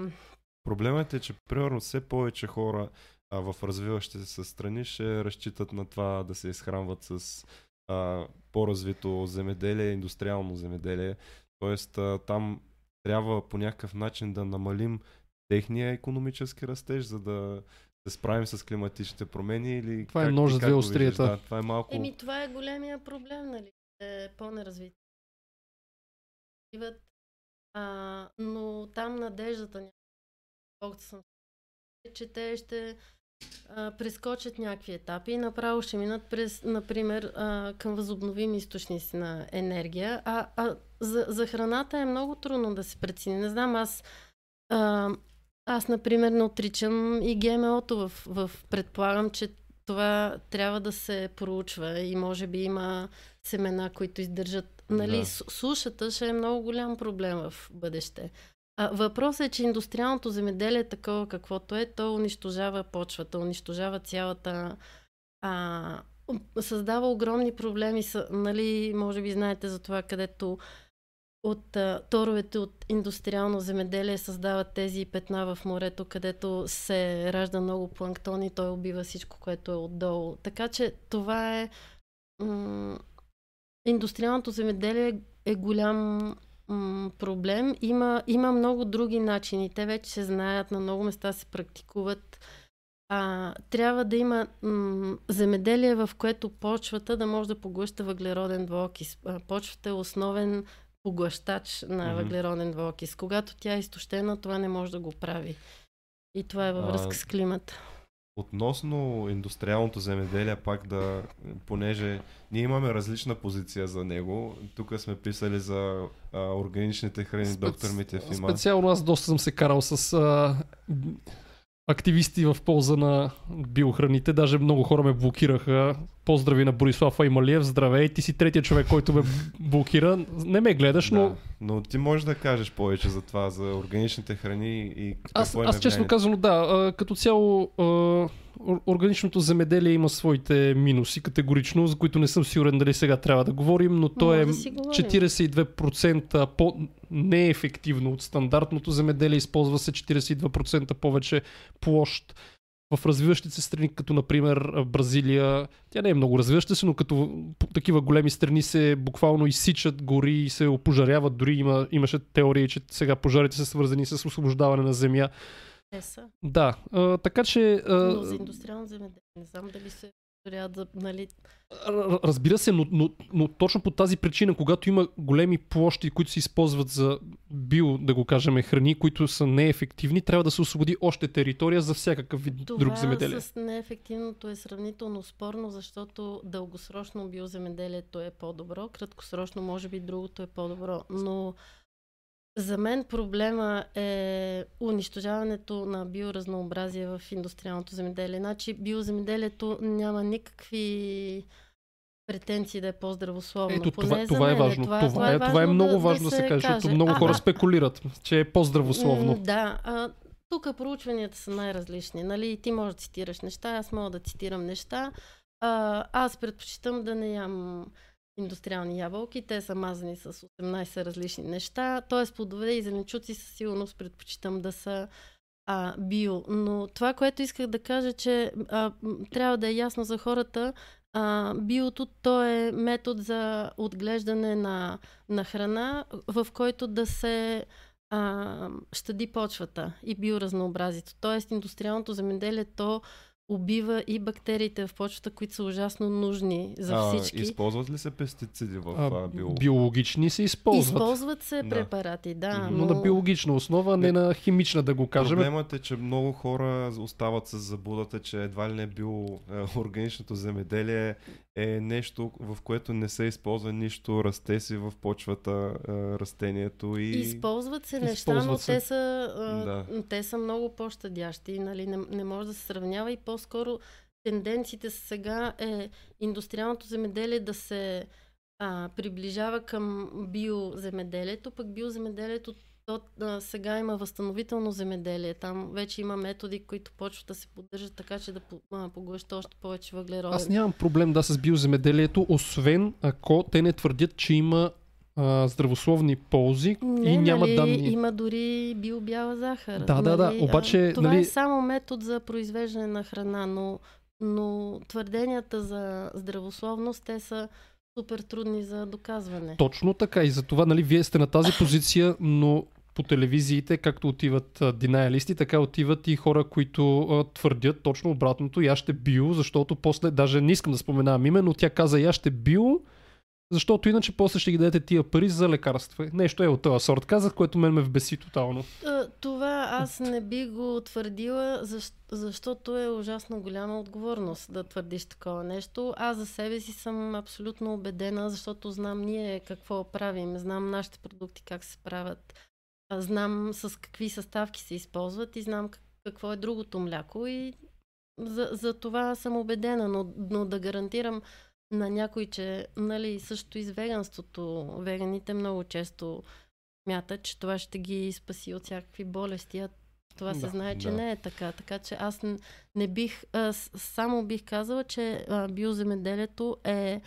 Проблемът е, че примерно все повече хора а, в развиващите се страни ще разчитат на това да се изхранват с а, по-развито земеделие, индустриално земеделие. Тоест а, там трябва по някакъв начин да намалим техния економически растеж, за да се справим с климатичните промени или Това е нож с как две острията. Да, това е малко... Еми, това е големия проблем, нали? Е по-неразвити. А, но там надеждата няма. колкото съм че те ще а, прескочат някакви етапи и направо ще минат през, например, а, към възобновими източници на енергия. А, а за, за храната е много трудно да се прецени. Не знам, аз а, аз, например, не отричам и ГМО-то в, в предполагам, че това трябва да се проучва и може би има семена, които издържат. Нали, да. сушата ще е много голям проблем в бъдеще. А, въпросът е, че индустриалното земеделие е такова каквото е, то унищожава почвата, унищожава цялата... А, създава огромни проблеми, са, нали, може би знаете за това, където от а, торовете от индустриално земеделие създават тези петна в морето, където се ражда много планктон и той убива всичко, което е отдолу. Така че това е... М- индустриалното земеделие е голям м- проблем. Има, има много други начини. Те вече се знаят, на много места се практикуват. А, трябва да има м- земеделие, в което почвата да може да поглъща въглероден двуокис. Почвата е основен поглъщач на mm-hmm. въглероден двуокис. Когато тя е изтощена, това не може да го прави. И това е във връзка а, с климата. Относно индустриалното земеделие, пак да, понеже ние имаме различна позиция за него. Тук сме писали за а, органичните храни, Специ... доктор Митев има. Специално аз доста съм се карал с а, активисти в полза на биохраните. Даже много хора ме блокираха. Поздрави на Борислав Аймалиев. Здравей, ти си третия човек, който ме блокира. Не ме гледаш, но... Да, но ти можеш да кажеш повече за това, за органичните храни и какво аз, е Аз честно казано, да. Като цяло органичното земеделие има своите минуси категорично, за които не съм сигурен дали сега трябва да говорим, но то е да 42% по неефективно от стандартното земеделие, използва се 42% повече площ в развиващите се страни, като например Бразилия, тя не е много развиваща се, но като такива големи страни се буквално изсичат гори и се опожаряват. Дори има, имаше теории, че сега пожарите са свързани с освобождаване на земя. Те са. Да, а, така че... А... Но за индустриално земеделие не знам дали се да, нали... Разбира се, но, но, но точно по тази причина, когато има големи площи, които се използват за био, да го кажем, храни, които са неефективни, трябва да се освободи още територия за всякакъв вид Това друг земеделие. с неефективното е сравнително спорно, защото дългосрочно биоземеделието е по-добро, краткосрочно може би другото е по-добро, но за мен проблема е унищожаването на биоразнообразие в индустриалното земеделие. Значи биоземеделието няма никакви претенции да е по-здравословно. Ето, това, това, това е важно. Това, това, това, е, това е много да, важно да се каже, защото много а, хора спекулират, че е по-здравословно. Да, а, тук проучванията са най-различни. Нали? Ти можеш да цитираш неща, аз мога да цитирам неща. А, аз предпочитам да не ям индустриални ябълки. Те са мазани с 18 различни неща. Тоест плодове и зеленчуци със сигурност предпочитам да са а, био. Но това, което исках да кажа, че а, трябва да е ясно за хората, а, биото то е метод за отглеждане на, на храна, в който да се а, щади почвата и биоразнообразието. Тоест индустриалното земеделие то убива и бактериите в почвата, които са ужасно нужни за а, всички. Използват ли се пестициди в а, био... Биологични се използват. Използват се да. препарати, да. Но... но на биологична основа, не, не на химична да го кажем. Проблемът е, че много хора остават с забудата, че едва ли не биоорганичното земеделие е нещо, в което не се използва нищо, расте си в почвата растението и... Използват се неща, Използват но се... Те, са, да. те са много по-щадящи, нали? не, не може да се сравнява и по-скоро тенденциите сега е индустриалното земеделие да се а, приближава към биоземеделието, пък биоземеделието то, а, сега има възстановително земеделие. Там вече има методи, които почват да се поддържат така, че да поглъща още повече въглерод. Аз нямам проблем да с биоземеделието, освен ако те не твърдят, че има а, здравословни ползи не, и няма нали, данни. Има дори биобяла захар. Да, нали? да, да. Нали? Обаче, а, това нали... е само метод за произвеждане на храна, но, но твърденията за здравословност, те са супер трудни за доказване. Точно така и за това нали, вие сте на тази позиция, но по телевизиите, както отиват динаялисти, така отиват и хора, които а, твърдят точно обратното. И аз ще био, защото после, даже не искам да споменавам име, но тя каза, я ще био, Защото иначе после ще ги дадете тия пари за лекарства. Нещо е от този сорт. Казах, което мен ме вбеси тотално. А, Това аз не би го твърдила, защ, защото е ужасно голяма отговорност да твърдиш такова нещо. Аз за себе си съм абсолютно убедена, защото знам ние какво правим, знам нашите продукти как се правят, знам с какви съставки се използват и знам как- какво е другото мляко и за, за това съм убедена, но, но да гарантирам на някой, че нали, също и с веганството, веганите много често мятат, че това ще ги спаси от всякакви болести, а това се Да, знае, че да. не е така. Така че аз не бих, а, само бих казала, че а, биоземеделието е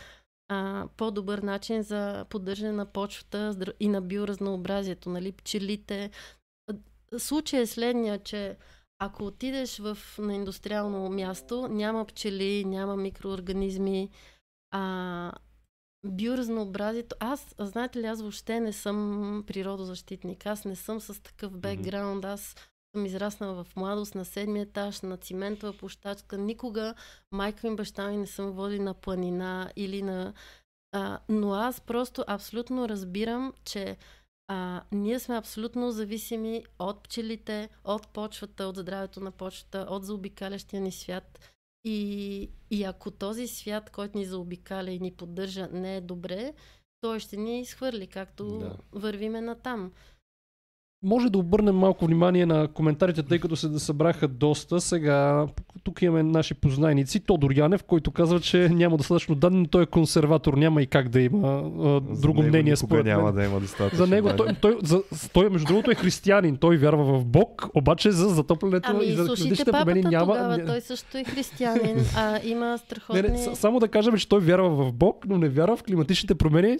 а, по-добър начин за поддържане на почвата и на биоразнообразието, нали, пчелите. Случай е следния, че ако отидеш в, на индустриално място, няма пчели, няма микроорганизми, а, биоразнообразието. Аз, знаете ли, аз въобще не съм природозащитник. Аз не съм с такъв бекграунд. Аз съм израснала в младост на седми етаж, на циментова площадка. Никога майка ми, баща ми не съм водили на планина или на... А, но аз просто абсолютно разбирам, че а, ние сме абсолютно зависими от пчелите, от почвата, от здравето на почвата, от заобикалящия ни свят. И, и ако този свят, който ни заобикаля и ни поддържа, не е добре, той ще ни изхвърли, както Да. вървиме натам. Може да обърнем малко внимание на коментарите, тъй като се да събраха доста. Сега тук имаме наши познайници. Тодор Янев, който казва, че няма достатъчно данни, но той е консерватор. Няма и как да има а, За друго него мнение според няма мен. да има достатъчно. За него, той, той, за, той, между другото, е християнин. Той вярва в Бог, обаче за затоплянето Ами, и за климатичните промени няма. тогава, той също е християнин, а има Не, страхотни... не, с- само да кажем, че той вярва в Бог, но не вярва в климатичните промени.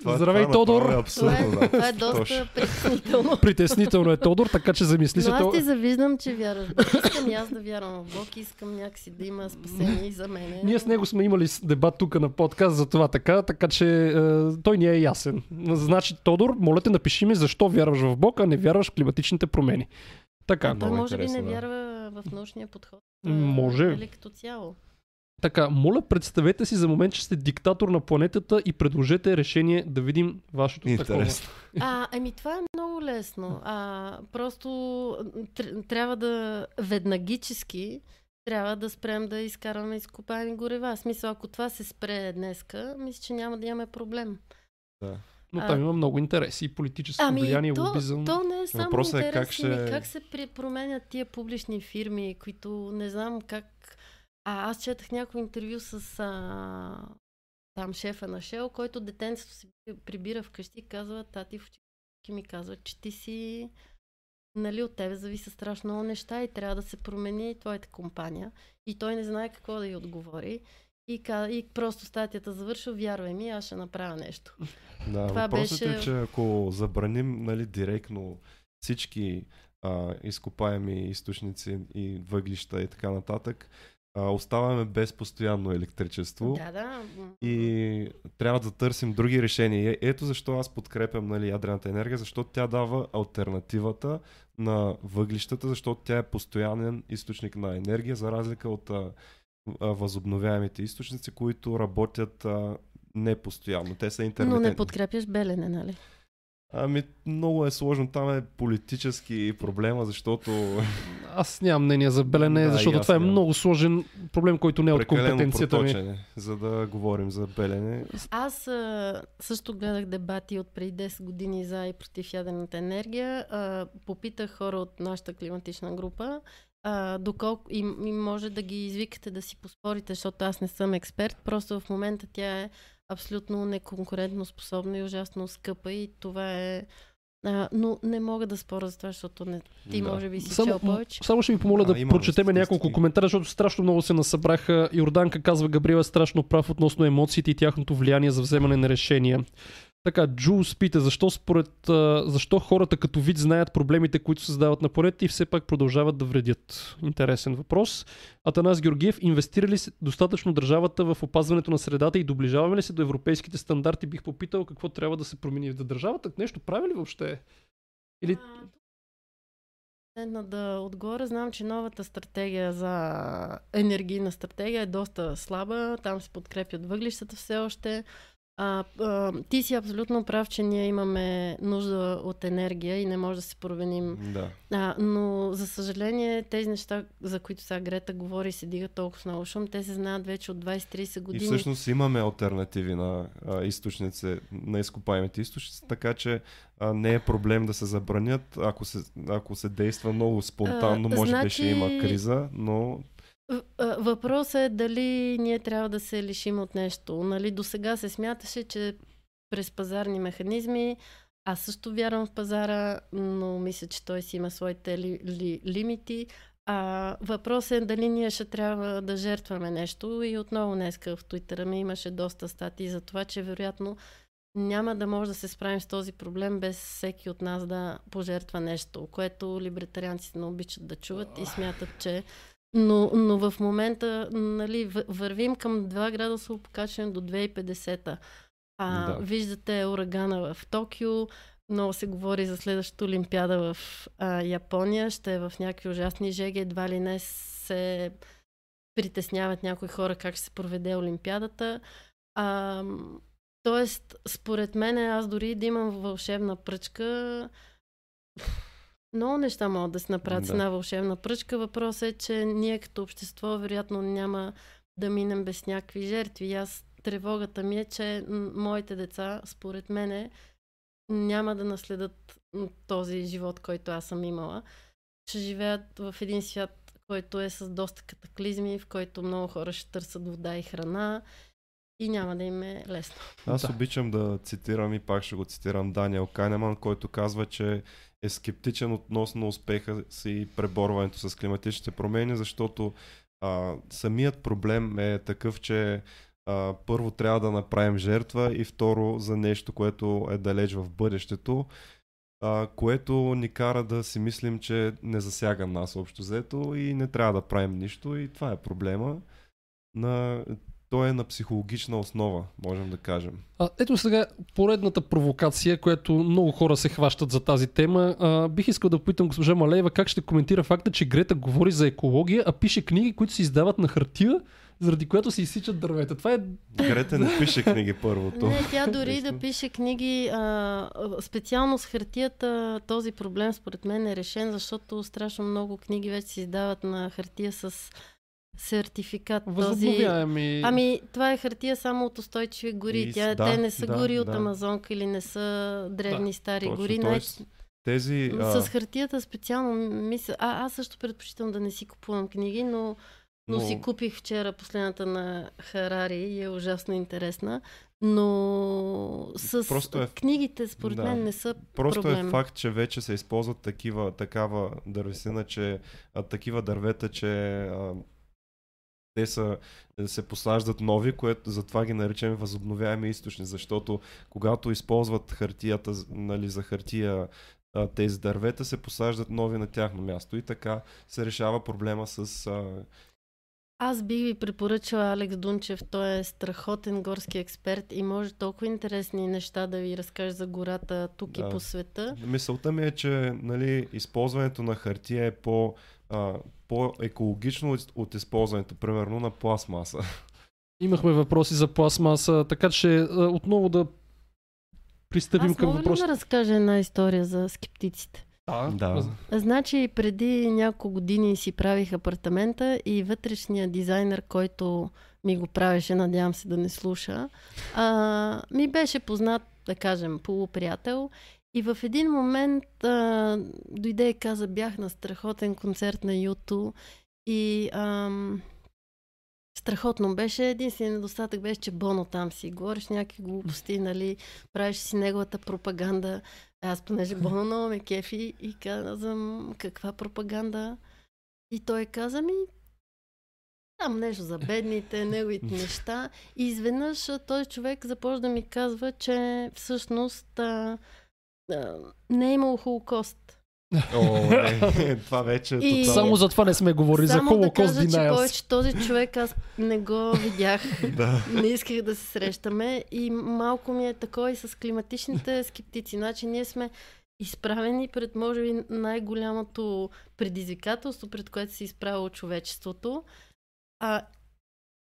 Това- Здравей, това направо Тодор! Е абсурдно, това, да. е, това е доста притеснително. Притеснително е Тодор, така че замисли се. Но аз ти завиждам, че вярваш. Искам и аз да вярвам в Бог. Искам някакси да има спасение и за мене. Ние с него сме имали дебат тук на подкаст за това така, така че е, той ни е ясен. Значи, Тодор, моля те, напиши ми защо вярваш в Бог, а не вярваш в климатичните промени. Така, той може би не вярва в научния подход. Може. Нали, като цяло. Така, моля, представете си за момент, че сте диктатор на планетата и предложете решение да видим вашето Интересно. А, ами това е много лесно. А, просто тр- трябва да веднагически трябва да спрем да изкарваме изкопаеми горева. В смисъл, ако това се спре днеска, мисля, че няма да имаме проблем. Да. Но А- там има много интереси и политическо Ами, влияние, то, лобизъм. то не е само Въпросът е интерес, как ще- ми, как се променят тия публични фирми, които не знам как... А аз четах някакво интервю с а, там шефа на Шел, който детенцето си прибира вкъщи и казва, тати в очи ми казва, че ти си нали, от тебе зависи страшно много неща и трябва да се промени твоята компания. И той не знае какво да й отговори. И, и просто статията завършва, вярвай ми, аз ще направя нещо. Да, Това въпросът е, беше- че ако забраним нали, директно всички а, изкопаеми източници и въглища и така нататък, а, оставаме без постоянно електричество. Да, да. И трябва да търсим други решения. И ето защо аз подкрепям нали, ядрената енергия, защото тя дава альтернативата на въглищата, защото тя е постоянен източник на енергия, за разлика от а, а, възобновяемите източници, които работят а, не постоянно. Те са Но интермитентни. не подкрепяш Белене, нали? Ами много е сложно. Там е политически проблема, защото Аз нямам мнение за Белене, Да, защото това е нямам. много сложен проблем, който не е от прекалено компетенцията ми. е, за да говорим за белене. Аз а, също гледах дебати от преди 10 години за и против ядрената енергия. А, попитах хора от нашата климатична група а, доколко и, и може да ги извикате да си поспорите, защото аз не съм експерт. Просто в момента тя е абсолютно неконкурентно способна и ужасно скъпа и това е... А, но не мога да споря за това, защото не, ти Да. може би си Само, чел повече. само ще ви помоля Да, да, прочетеме няколко коментара, защото страшно много се насъбраха. Йорданка казва, Габриел е страшно прав относно емоциите и тяхното влияние за вземане на решения. Така, Джулс пита, защо според, защо хората като вид знаят проблемите, които се създават на планетата и все пак продължават да вредят? Интересен въпрос. Атанас Георгиев, инвестира ли се достатъчно държавата в опазването на средата и доближаваме ли се до европейските стандарти? Бих попитал какво трябва да се промени. Да държавата нещо прави ли въобще? Или Седна да отгоре, знам, че новата стратегия за енергийна стратегия е доста слаба. Там се подкрепят въглищата все още. А, а, ти си абсолютно прав, че ние имаме нужда от енергия и не може да се променим. Да. А, но, за съжаление, тези неща, за които сега Грета говори, се дига толкова много шум, те се знаят вече от 20-30 години. И всъщност имаме альтернативи на а, източници, на изкопаемите източници, така че а, не е проблем да се забранят. Ако се, ако се действа много спонтанно, А, може би значи- ще има криза, но Въпросът е дали ние трябва да се лишим от нещо. Нали, до сега се смяташе, че през пазарни механизми, аз също вярвам в пазара, но мисля, че той си има своите ли, ли, лимити. А, въпросът е дали ние ще трябва да жертваме нещо. И отново днеска в Твитъра ми имаше доста статии за това, че вероятно няма да може да се справим с този проблем без всеки от нас да пожертва нещо, което либертарианците не обичат да чуват и смятат, че но, но в момента нали, въ- вървим към 2 градусово покачване до 2050. А, Да. Виждате урагана в Токио, много се говори за следващата Олимпиада в а, Япония, ще е в някакви ужасни жеги, едва ли не се притесняват някои хора как ще се проведе Олимпиадата. А, тоест, според мен, аз дори да имам вълшебна пръчка, много неща могат да се направят с Да. една вълшебна пръчка. Въпросът е, че ние като общество вероятно няма да минем без някакви жертви. И аз тревогата ми е, че моите деца, според мене, няма да наследат този живот, който аз съм имала. Ще живеят в един свят, който е с доста катаклизми, в който много хора ще търсят вода и храна и няма да им е лесно. Аз Да. обичам да цитирам и пак ще го цитирам Даниел Канеман, който казва, че е скептичен относно успеха си и преборването с климатичните промени, защото а, самият проблем е такъв, че а, първо трябва да направим жертва и второ за нещо, което е далеч в бъдещето, а, което ни кара да си мислим, че не засяга нас общо взето и не трябва да правим нищо и това е проблема. На той е на психологична основа, можем да кажем. А, ето сега поредната провокация, която много хора се хващат за тази тема. А, бих искал да попитам госпожа Малеева как ще коментира факта, че Грета говори за екология, а пише книги, които се издават на хартия, заради което се изсичат дървета. Това е... Грета не пише книги първото. Не, тя дори да пише книги, а, специално с хартията, този проблем според мен е решен, защото страшно много книги вече се издават на хартия с сертификат. Този... Възобновяеми... Ами, това е хартия само от устойчиви гори. И Тя, да, те не са да, гори от да. Амазонка или не са древни стари Точно, гори. т.е. Най- Тези... А, С хартията специално мисля. А, аз също предпочитам да не си купувам книги, но, но, си купих вчера последната на Харари и е ужасно интересна. Но с Просто е- книгите, според да. мен, не са Просто проблем. е факт, че вече се използват такива, такава дървесина, че а, такива дървета, че а, те са, се посаждат нови, което затова ги наричаме възобновяеми източни, защото когато използват хартията, нали, за хартия тези дървета, се посаждат нови на тяхно място и така се решава проблема с а, Аз бих ви препоръчала Алекс Дунчев. Той е страхотен горски експерт и може толкова интересни неща да ви разкаже за гората тук Да. и по света. Мисълта ми е, че нали, използването на хартия е по, а, по-екологично от, използването, примерно, на пластмаса. Имахме въпроси за пластмаса, така че отново да пристъпим Аз към мога ли въпроси. да разкажа една история за скептиците? Да, Да. Значи преди няколко години си правих апартамента и вътрешния дизайнер, който ми го правеше, надявам се да не слуша, а, ми беше познат, да кажем, полуприятел. И в един момент а, дойде и каза, бях на страхотен концерт на Юту и ам, страхотно беше. Единственият недостатък беше, че Боно там си. Говориш някакви глупости, нали, правиш си неговата пропаганда. Аз, понеже Боно много ме кефи и казвам, каква пропаганда? И той каза ми, там нещо за бедните, неговите неща. И изведнъж този човек започна да ми казва, че всъщност а, не е имало Холокост. О, не, това вече е И- тотално. Само за това не сме говорили, за Само да Холокост кажа, че повече този човек аз не го видях. Да. не исках да се срещаме и малко ми е такова и с климатичните скептици. Значи ние сме изправени пред, може би, най-голямото предизвикателство, пред което се изправило човечеството. А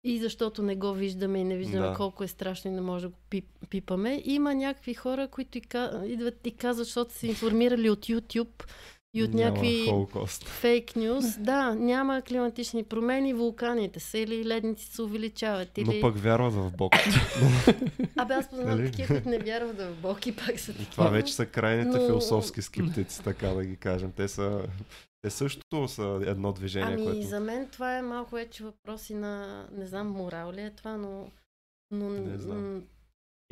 и защото не го виждаме и не виждаме Да. колко е страшно и не може да го пип, пипаме. Има някакви хора, които и идват и казват, защото са информирали от YouTube и от Няма някакви Холокост. фейк нюз. Да, няма климатични промени, вулканите са или ледници се увеличават. Или... Но пък вярват в Бог. Абе, аз познавам Нали? такива, които не вярват в Бог и пак са Това вече са крайните Но- философски скептици, така да ги кажем. Те са... Те също са едно движение, Ами, което... за мен това е малко вече въпроси на, не знам, морал ли е това, но... но Не знам.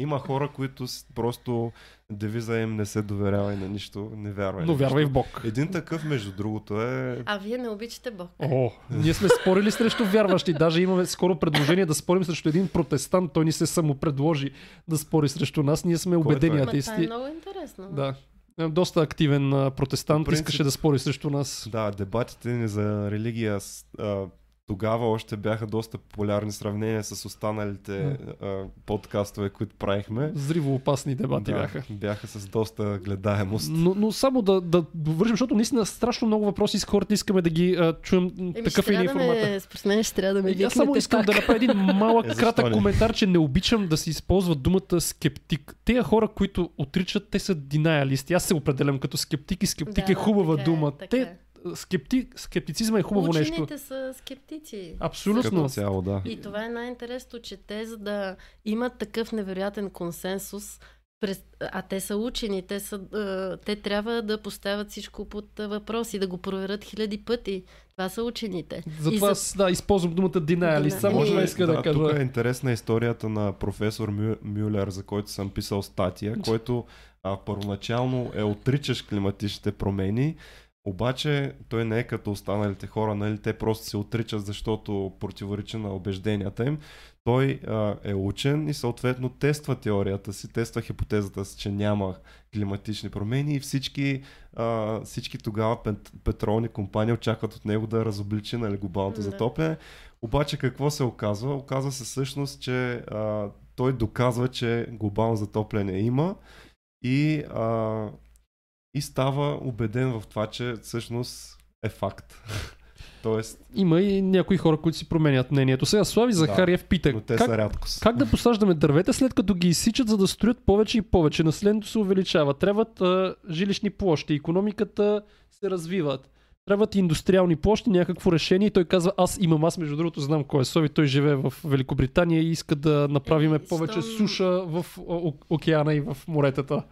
Има хора, които просто девиза им не се доверява и на нищо, не вярва. и Но на вярвай в. Бог. Един такъв, между другото, е... А вие не обичате Бог. О, ние сме спорили срещу вярващи. Даже имаме скоро предложение да спорим срещу един протестант. Той ни се самопредложи да спори срещу нас. Ние сме е убедени той? Ма, това е атеисти. много интересно. Да. Е, Доста активен протестант. Принцип- Искаше да спори срещу нас. Да, дебатите ни за религия а, тогава още бяха доста популярни в сравнение с останалите а, подкастове, които правихме. Зриво опасни дебати да, бяха. бяха с доста гледаемост. Но, но само да, да довършим, защото наистина страшно много въпроси с хората искаме да ги а, чуем. Еми, Такъв е ни трябва да формата. ме, според мен ще трябва да ме Аз само искам пак. да направя един малък, Е, кратък не? коментар, че не обичам да се използват думата скептик. Те хора, които отричат, те са динаялисти. Аз се определям като скептик и скептик Да, е хубава така е, дума. така те, скептик, скептицизма е хубаво нещо. Учените са скептици. Абсолютно. Като цяло, да. И това е най-интересното, че те, за да имат такъв невероятен консенсус, през... а те са учени, те, са, те трябва да поставят всичко под въпрос и да го проверят хиляди пъти. Това са учените. Затова И аз да, използвам думата. Дина- Само Еми, това иска да, да, кажа. тук е интересна историята на професор Мю, Мюлер, за който съм писал статия, който а, първоначално е отричаш климатичните промени, обаче той не е като останалите хора, нали? те просто се отричат, защото противоречи на убежденията им. Той а, е учен и съответно тества теорията си, тества хипотезата си, че няма климатични промени и всички, а, всички тогава пет, петролни компании очакват от него да разобличи нали, глобалното Да. затопляне. Обаче какво се оказва? Оказва се всъщност, че а, той доказва, че глобално затопляне има и, а, и става убеден в това, че всъщност е факт. Тоест, Има и някои хора, които си променят мнението. Сега Слави Захариев пита, но те как, са рядкост. как да посаждаме дървета след като ги изсичат, за да строят повече и повече? Населението се увеличава. Трябват а, жилищни площи, економиката се развиват. Трябват и индустриални площи, някакво решение. И той казва, аз имам, аз между другото знам кой е Сови, той живее в Великобритания и иска да направиме Еми, повече суша в о- океана и в моретата.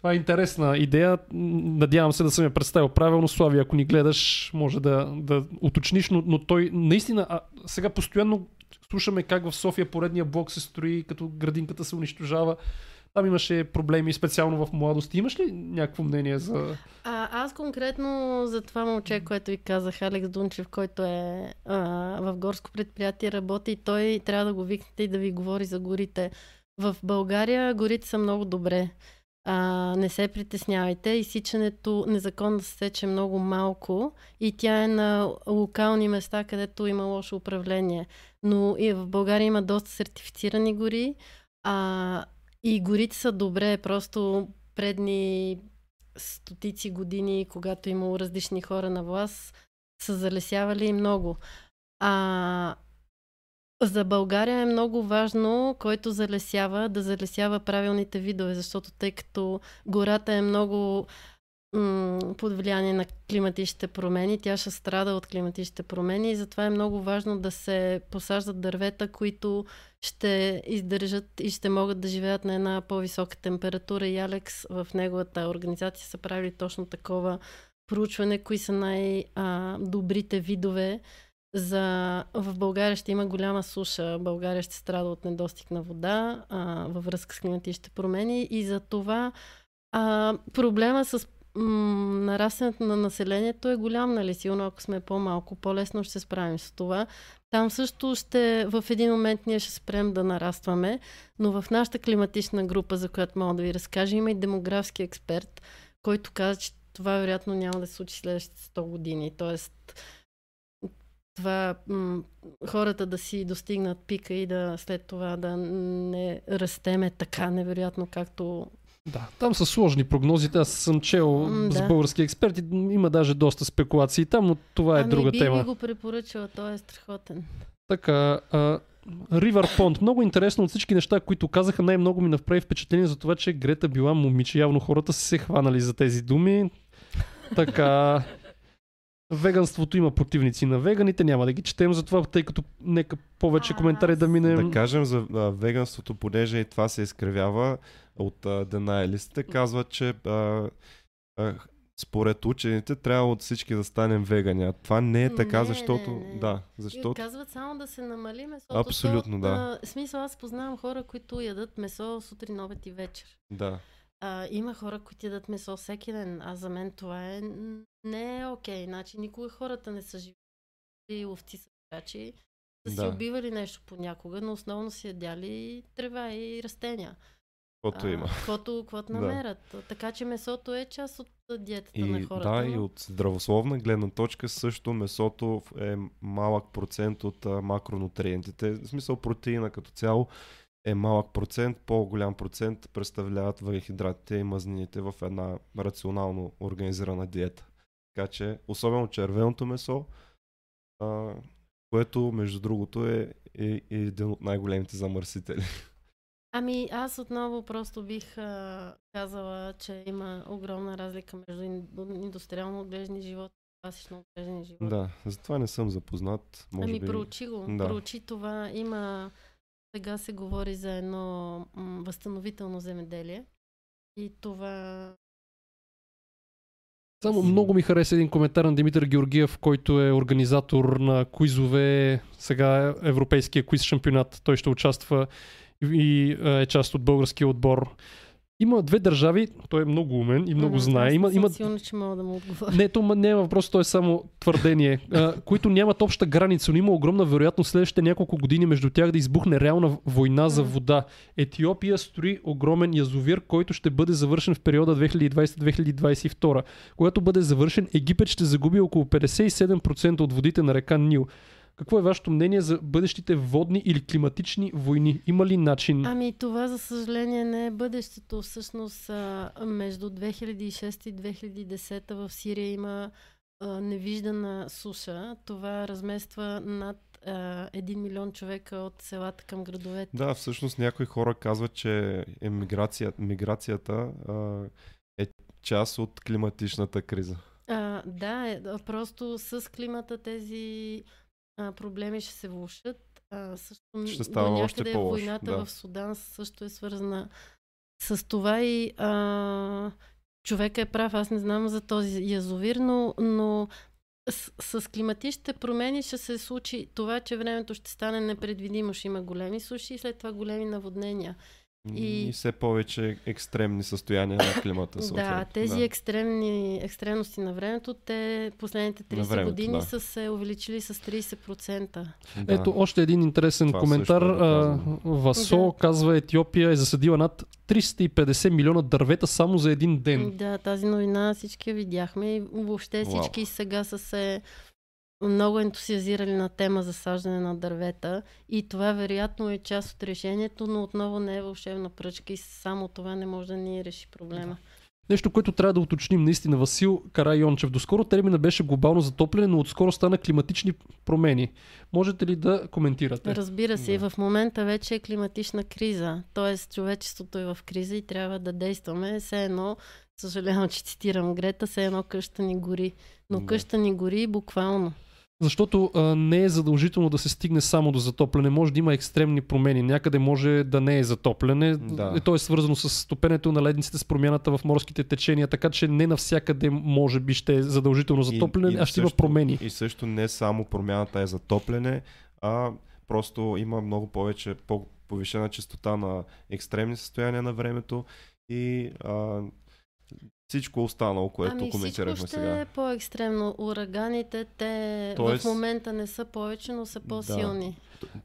Това е интересна идея. Надявам се да съм я представил правилно. Слави, ако ни гледаш, може да, да уточниш, но, но той наистина, а, сега постоянно слушаме как в София поредния блок се строи, като градинката се унищожава. Там имаше проблеми, специално в младост. Имаш ли някакво мнение за... А, аз конкретно за това момче, което ви казах, Алекс Дунчев, който е а, в горско предприятие, работи и той трябва да го викнете и да ви говори за горите. В България горите са много добре. А, не се притеснявайте. Изсичането незаконно се сече много малко и тя е на локални места, където има лошо управление. Но и в България има доста сертифицирани гори. А, и горите са добре, просто предни стотици години, когато е имало различни хора на власт, са залесявали много. А за България е много важно, който залесява, да залесява правилните видове, защото тъй като гората е много под влияние на климатичните промени, тя ще страда от климатичните промени и затова е много важно да се посаждат дървета, които ще издържат и ще могат да живеят на една по-висока температура. И Алекс в неговата организация са правили точно такова проучване, кои са най-добрите видове. За... В България ще има голяма суша. България ще страда от недостиг на вода а, във връзка с климатичните промени и за това а, проблема с нарастването на населението е голям, нали? Силно, ако сме по-малко, по-лесно ще се справим с това. Там също ще, в един момент ние ще спрем да нарастваме, но в нашата климатична група, за която мога да ви разкажа, има и демографски експерт, който каза, че това вероятно няма да се случи следващите 100 години. Тоест, това м- хората да си достигнат пика и да след това да не растеме така невероятно, както Да, там са сложни прогнозите. Аз съм чел М, с да. български експерти. Има даже доста спекулации там, но това е ами, друга би тема. ви го препоръчала, той е страхотен. Така, а, River Pond. Много интересно от всички неща, които казаха. Най-много ми направи впечатление за това, че Грета била момиче. Явно хората са се хванали за тези думи. Така, веганството има противници на веганите, няма да ги четем за това, тъй като нека повече коментари да минем. Да кажем за а, веганството, понеже и това се изкривява от а, денаелистите, казват, че а, а, според учените трябва от всички да станем вегани. А това не е така, Не, защото... не, не. Да, И защото... казват само да се намали месото. Абсолютно, то, да. А, смисъл, аз познавам хора, които ядат месо сутрин, обед и вечер. Да. А, има хора, които ядат месо всеки ден, а за мен това е не е окей. Значи никога хората не са живи ловци са крачи, са си Да. убивали нещо понякога, но основно си ядяли трева и растения. Каквото има. Каквото, каквото Да. намерят. Така че месото е част от диетата на И, хората. да, и от здравословна гледна точка също месото е малък процент от а, макронутриентите. В смисъл протеина като цяло е малък процент, по-голям процент представляват въглехидратите и мазнините в една рационално организирана диета. Така че, особено червеното месо, а, което между другото е, е, е един от най-големите замърсители. Ами аз отново просто бих а, казала, че има огромна разлика между ин- индустриално отглеждани животи и класично отглеждани животи. да, затова не съм запознат. Може ами би... проучи го. да. Проучи това. Има... Сега се говори за едно възстановително земеделие. И това... Само много ми хареса един коментар на Димитър Георгиев, който е организатор на квизове, сега е европейския квиз шампионат. Той ще участва и е част от българския отбор. Има две държави, той е много умен и много знае. Има, има, сигурна, че мога да му отговоря. не, то не е въпрос, то е само твърдение, а, които нямат обща граница, но има огромна вероятност следващите няколко години между тях да избухне реална война за вода. Етиопия строи огромен язовир, който ще бъде завършен в периода 2020-2022. Когато бъде завършен, Египет ще загуби около 57% от водите на река Нил. Какво е вашето мнение за бъдещите водни или климатични войни? Има ли начин? Ами това, за съжаление, не е бъдещето. Всъщност, между 2006 и 2010 в Сирия има невиждана суша. Това размества над 1 милион човека от селата към градовете. Да, всъщност някои хора казват, че емиграция, миграцията а, е част от климатичната криза. А, да, е, да, просто с климата тези а, проблеми ще се влушат. А, също Ще става още по-лошо, войната да. в Судан също е свързана с това и а, човека е прав. Аз не знам за този язовир, но, но с, с климатичните промени ще се случи това, че времето ще стане непредвидимо. Ще има големи суши и след това големи наводнения. И, И- все повече екстремни състояния на климата. Да, съответно. тези да. екстремни, екстремности на времето, те последните На 30 времето, години да. са се увеличили с 30%. Да. Ето още един интересен Това коментар. е. Васо Да. казва Етиопия е засадила над 350 милиона дървета само за един ден. Да, тази новина всички я видяхме и въобще Вау. всички сега са се много ентусиазирали на тема за саждане на дървета и това вероятно е част от решението, но отново не е вълшебна пръчка и само това не може да ни реши проблема. Нещо, което трябва да уточним наистина, Васил Карайончев. Доскоро термина беше глобално затопляне, но отскоро стана климатични промени. Можете ли да коментирате? Разбира се, и Да. в момента вече е климатична криза, т.е. човечеството е в криза и трябва да действаме. Все едно, съжалявам, че цитирам Грета, все едно къща ни гори. Но Да. къща ни гори буквално. Защото а, не е задължително да се стигне само до затопляне. Може да има екстремни промени. Някъде може да не е затопляне. Да. Е, То е свързано с стопенето на ледниците, с промяната в морските течения, така че не навсякъде може би ще е задължително затопляне, а ще има също- промени. И също не само промяната е затопляне, а просто има много повече по- повишена частота на екстремни състояния на времето и а, всичко останало, което ами коментирахме ще сега. е по-екстремно. Ураганите, те Тоест- в момента не са повече, но са по-силни.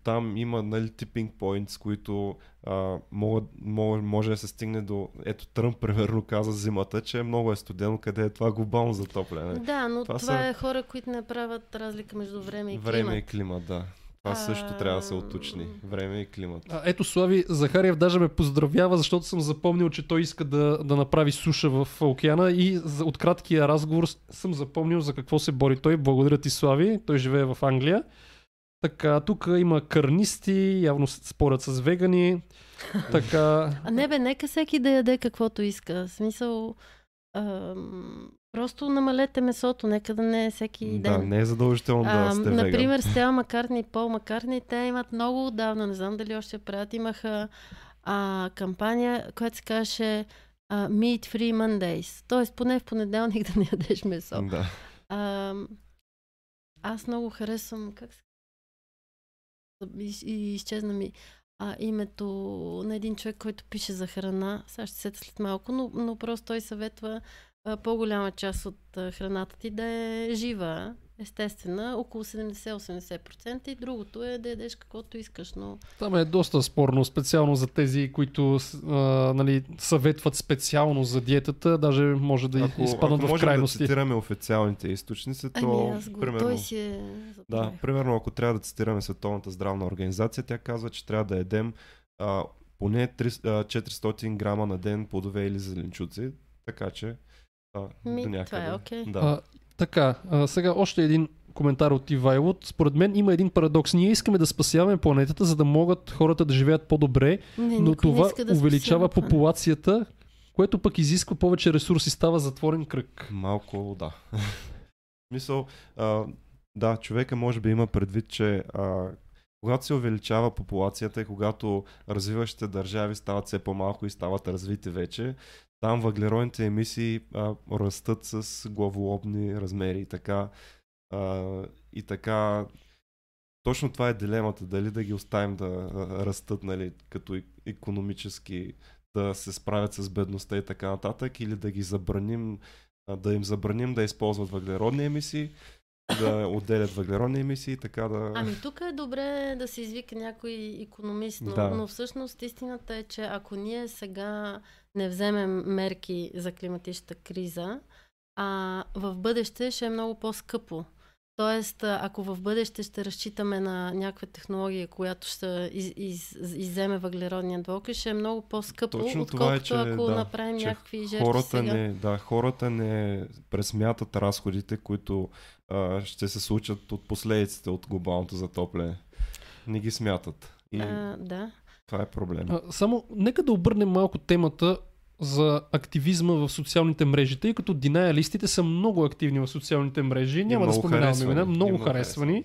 Там има нали, типинг поинтс, които а, могат, може, може да се стигне до... Ето Тръмп, примерно, каза зимата, че много е студено, къде е това глобално затопляне. Да, но Това това, са- е хора, които не правят разлика между време и Време климат. и климат, да. Това също А, трябва да се уточни. Време и климат. А, ето Слави Захариев даже ме поздравява, защото съм запомнил, че той иска да, да направи суша в океана и за, от краткия разговор съм запомнил за какво се бори той. Благодаря ти, Слави. Той живее в Англия. Така, тук има карнисти, явно спорят с вегани. Така, А не бе, нека всеки да яде каквото иска. В смисъл, просто намалете месото, нека да не е всеки Да, ден. не е задължително да А, сте например, Стела Маккартни и Пол Маккартни, те имат много отдавна, не знам дали още правят, имаха а, кампания, която се казваше а, Meat Free Mondays. Тоест, поне в понеделник да не ядеш месо. Да. А, аз много харесвам, как се и, и изчезна ми а, името на един човек, който пише за храна. Сега ще се сета след малко, но, но просто той съветва а, по-голяма част от а, храната ти да е жива, естествена, около 70-80% и другото е да ядеш каквото искаш, но там е доста спорно, специално за тези, които а, нали, съветват специално за диетата, даже може да Ако, изпаднат ако в крайности. да цитираме официалните източници, то ами аз го, примерно... той си е... Да, примерно ако трябва да цитираме Световната здравна организация, тя казва, че трябва да едем а, поне 300, а, 400 грама на ден плодове или зеленчуци, така че а, Ми, до това някъде. е окей. Да. А, така, а, сега още един коментар от Ивайло. Според мен има един парадокс. Ние искаме да спасяваме планетата, за да могат хората да живеят по-добре, Не, но това да увеличава спасява популацията, което пък изисква повече ресурси, става затворен кръг. Малко, да. Мисъл, а, да, човека може би има предвид, че а, когато се увеличава популацията и когато развиващите държави стават все по-малко и стават развити вече, там въглеродните емисии а, растат с главолобни размери и така. А, и така, точно това е дилемата, дали да ги оставим да растат, нали, като економически да се справят с бедността и така нататък, или да ги забраним да им забраним да използват въглеродни емисии, да отделят въглеродни емисии и така да... Ами тук е добре да се извика някой економист, но, Да. но всъщност истината е, че ако ние сега не вземем мерки за климатичната криза, а в бъдеще ще е много по-скъпо. Тоест, ако в бъдеще ще разчитаме на някаква технология, която ще из, из, изземе въглеродния двуокис, ще е много по-скъпо, Точно отколкото това е, че, ако да, направим че някакви жертви хората сега. не, да, хората не пресмятат разходите, които а, ще се случат от последиците от глобалното затопляне. Не ги смятат. И А, да. Това е проблем. А, само, нека да обърнем малко темата за активизма в социалните мрежи, тъй като динаялистите са много активни в социалните мрежи. И Няма да споменаваме харесвани. имена, И много харесвани.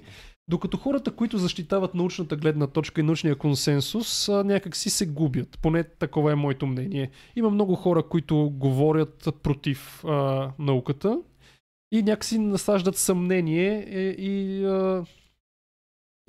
Докато хората, които защитават научната гледна точка и научния консенсус, а, някак си се губят. Поне такова е моето мнение. Има много хора, които говорят против а, науката и някакси насаждат съмнение е, и, а,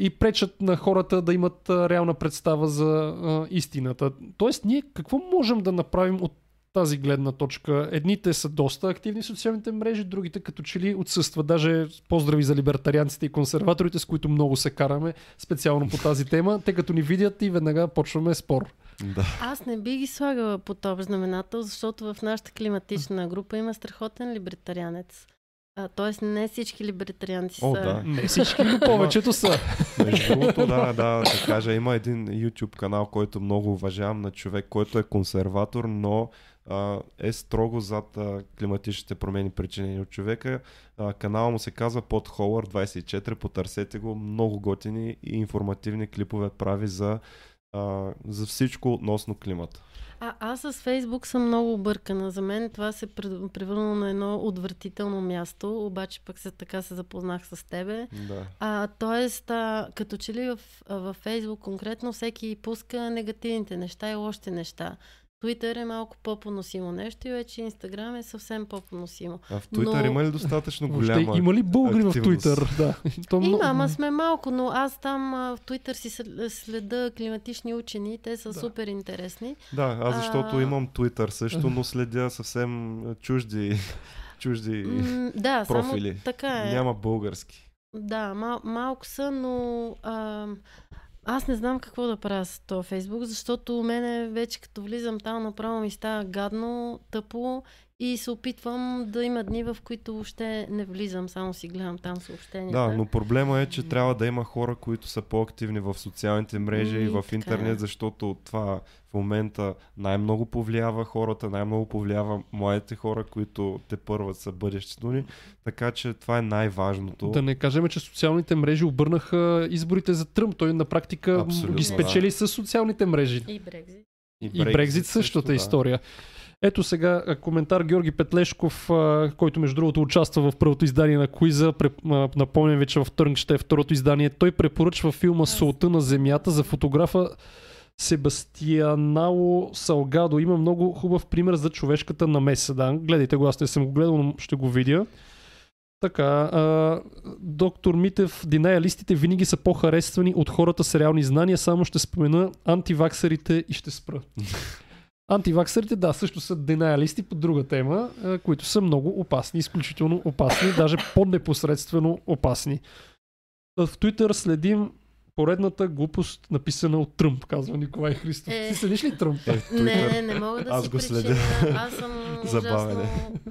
и пречат на хората да имат реална представа за а, истината. Тоест, ние какво можем да направим от тази гледна точка? Едните са доста активни в социалните мрежи, другите като че ли отсъстват. Даже поздрави за либертарианците и консерваторите, с които много се караме специално по тази тема. Те като ни видят и веднага почваме спор. Да. Аз не би ги слагала по този знаменател, защото в нашата климатична група има страхотен либертарианец. А, тоест не всички либертарианци О, са... да. Не всички, но повечето са. Между другото, да, да, да кажа, има един YouTube канал, който много уважавам на човек, който е консерватор, но а, е строго зад а, климатичните промени, причинени от човека. А, канала му се казва под Холър 24, потърсете го, много готини и информативни клипове прави за, а, за всичко относно климата. А, аз с Фейсбук съм много объркана. За мен това се превърна на едно отвратително място, обаче пък се, така се запознах с тебе. Да. А, тоест, а, като че ли в, във Фейсбук конкретно всеки пуска негативните неща и лошите неща. Твитър е малко по-поносимо нещо и вече Инстаграм е съвсем по-поносимо. А в Twitter Но- има ли достатъчно Въобще, голяма има ли българи в? Twitter? Да. То Има, много- ама сме малко, но аз там в Твитър си след- следа климатични учени, те са Да. супер интересни. Да, аз защото А- имам Twitter също, но следя съвсем чужди, чужди М, да, профили. само така е. Няма български. Да, мал, малко са, но а, аз не знам какво да правя с този Фейсбук, защото у мене вече като влизам там направо ми става гадно, тъпо и се опитвам да има дни, в които въобще не влизам, само си гледам там съобщенията. Да, но проблема е, че трябва да има хора, които са по-активни в социалните мрежи и Ми, в е. интернет, защото това в момента най-много повлиява хората, най-много повлиява младите хора, които те първат са бъдещето ни. Така че това е най-важното. Да не кажем, че социалните мрежи обърнаха изборите за Тръмп. Той на практика Абсолютно, ги спечели с социалните мрежи. И Брекзит. И Брекзит същата да. история. Ето сега коментар Георги Петлешков, който между другото участва в първото издание на Куиза. Напомням ви, че във вторник ще е второто издание. Той препоръчва филма Солта на земята за фотографа Себастианало Салгадо. Има много хубав пример за човешката намеса. Да, гледайте го, аз не съм го гледал, но ще го видя. Така, а, доктор Митев, динаялистите винаги са по-харесвани от хората с реални знания, само ще спомена антиваксарите и ще спра. Антиваксарите, да, също са денаялисти по друга тема, които са много опасни, изключително опасни, даже по-непосредствено опасни. В Twitter следим поредната глупост, написана от Тръмп, казва Николай Христов. Е. Ти следиш ли Тръмп? Е, Не, не, не мога да Аз си го причиня. следя. Аз съм Забавен е. ужасно...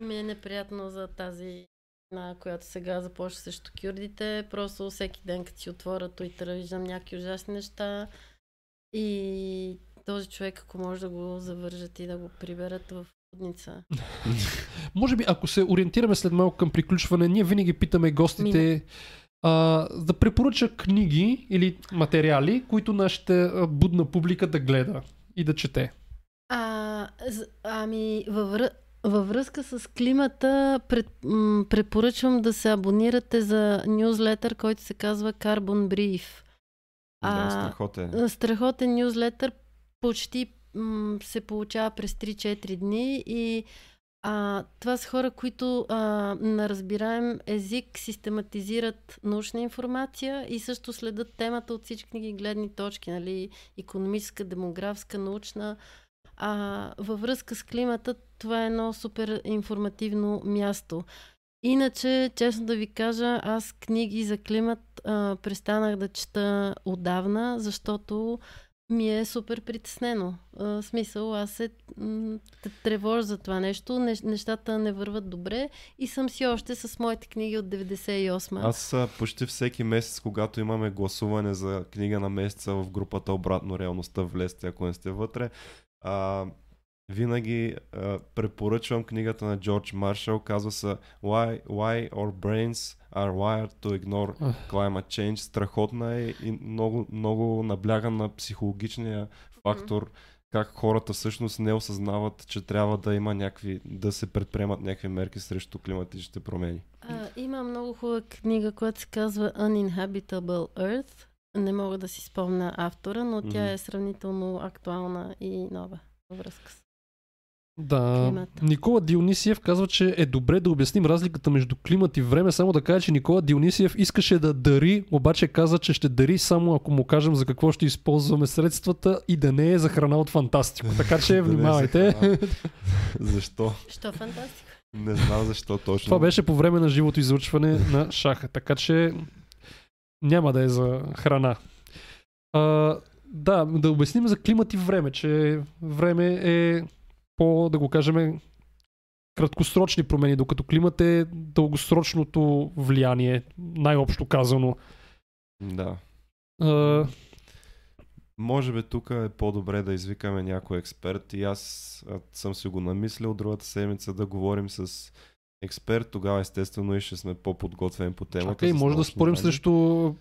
Ми е неприятно за тази на която сега започва срещу кюрдите. Просто всеки ден, като си отворя Twitter, виждам някакви ужасни неща. И този човек, ако може да го завържат и да го приберат в удница. Може би, ако се ориентираме след малко към приключване, ние винаги питаме гостите а, да препоръча книги или материали, които нашата будна публика да гледа и да чете. А, ами, във, във връзка с климата, пред, м- препоръчвам да се абонирате за нюзлетър, който се казва Carbon Brief. Да, А, страхотен. Страхотен нюзлетър почти м- се получава през 3-4 дни и а, това са хора, които а, на разбираем език систематизират научна информация и също следят темата от всички гледни точки, нали, економическа, демографска, научна. А, във връзка с климата, това е едно супер информативно място. Иначе, честно да ви кажа, аз книги за климат а, престанах да чета отдавна, защото ми е супер притеснено. А, смисъл, аз се м, тревожа за това нещо. Нещ- Нещата не върват добре и съм си още с моите книги от 98. Аз почти всеки месец, когато имаме гласуване за книга на месеца в групата Обратно реалността, влезте, ако не сте вътре, а, винаги а, препоръчвам книгата на Джордж Маршал, казва се Why, Why Our Brains Are Wired to Ignore. Climate Change. Страхотна е и много, много набляга на психологичния фактор, как хората всъщност не осъзнават, че трябва да има някакви, да се предприемат някакви мерки срещу климатичните промени. А, има много хубава книга, която се казва Uninhabitable Earth. Не мога да си спомня автора, но тя е сравнително актуална и нова във връзка с Да. Климата. Никола Дионисиев казва, че е добре да обясним разликата между климат и време. Само да кажа, че Никола Дионисиев искаше да дари, обаче каза, че ще дари само ако му кажем за какво ще използваме средствата и да не е за храна от фантастико. Така че е внимавайте. Защо? Що фантастика? Не знам защо точно. Това беше по време на живото излъчване на шаха, така че няма да е за храна. А, да, да обясним за климат и време, че време е по, да го кажем, краткосрочни промени, докато климат е дългосрочното влияние, най-общо казано. Да. А, Може би тук е по-добре да извикаме някой експерт и аз съм си го намислил другата седмица да говорим с експерт, тогава естествено и ще сме по-подготвени по темата. чакай, с може да спорим срещу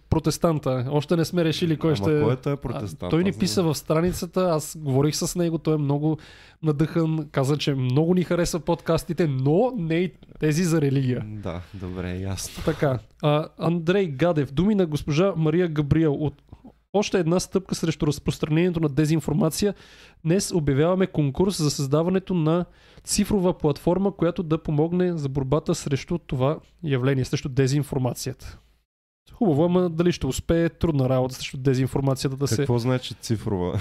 протестанта. Още не сме решили кой Ама ще... кой е А, протестант? той ни писа в страницата, аз говорих с него, той е много надъхан, каза, че много ни харесва подкастите, но не и тези за религия. Да, добре, ясно. Така, а, Андрей Гадев, думи на госпожа Мария Габриел от още една стъпка срещу разпространението на дезинформация. Днес обявяваме конкурс за създаването на цифрова платформа, която да помогне за борбата срещу това явление, срещу дезинформацията. Хубаво, ама дали ще успее, трудна работа срещу дезинформацията да се... Какво значи цифрова?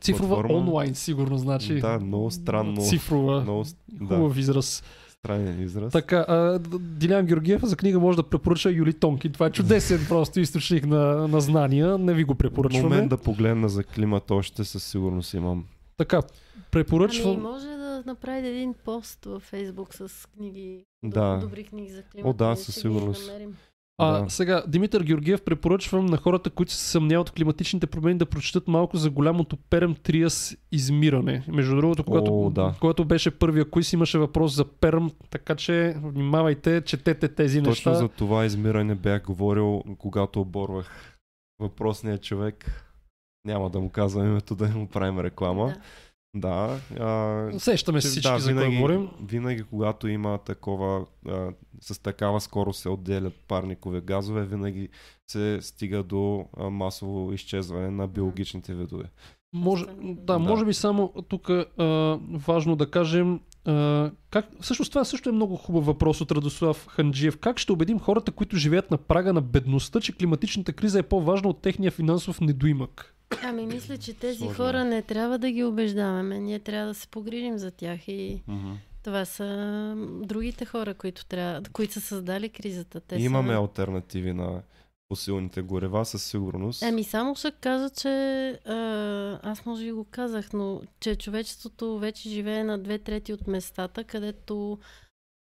Цифрова платформа? онлайн, сигурно значи. да, много странно. Цифрова. Много Хубав да, израз. Странен израз. Така, а, Дилян Георгиев за книга може да препоръча Юли Тонкин. Това е чудесен просто източник на, на знания. Не ви го препоръчваме. Момент да погледна за климат още със сигурност имам. Така, препоръчвам. Ами, може да направите един пост във Фейсбук с книги, Да. добри книги за климата. О, да, със сигурност. А, Да. сега, Димитър Георгиев препоръчвам на хората, които се съмняват в климатичните промени да прочитат малко за голямото Перм Триас измиране. Между другото, когато, О, да. когато беше първия квиз, имаше въпрос за Перм, така че внимавайте, четете тези Точно неща. за това измиране бях говорил, когато оборвах въпросния човек. Няма да му казвам името, да му правим реклама. Да. Да. а, Сещаме се всички за кой говорим. Винаги, когато има такова, а, с такава скорост се отделят парникови газове, винаги се стига до а, масово изчезване на биологичните видове. Може, да, Да. може би само тук е важно да кажем а, как, всъщност това също е много хубав въпрос от Радослав Ханджиев. Как ще убедим хората, които живеят на прага на бедността, че климатичната криза е по-важна от техния финансов недоимък? Ами мисля, че тези Сложно е. хора не трябва да ги убеждаваме. Ние трябва да се погрижим за тях и това са другите хора, които, трябва, които са създали кризата. Те Имаме са... альтернативи на фосилните горева със сигурност. Ами само ще кажа, че а, аз може би го казах, но че човечеството вече живее на две трети от местата, където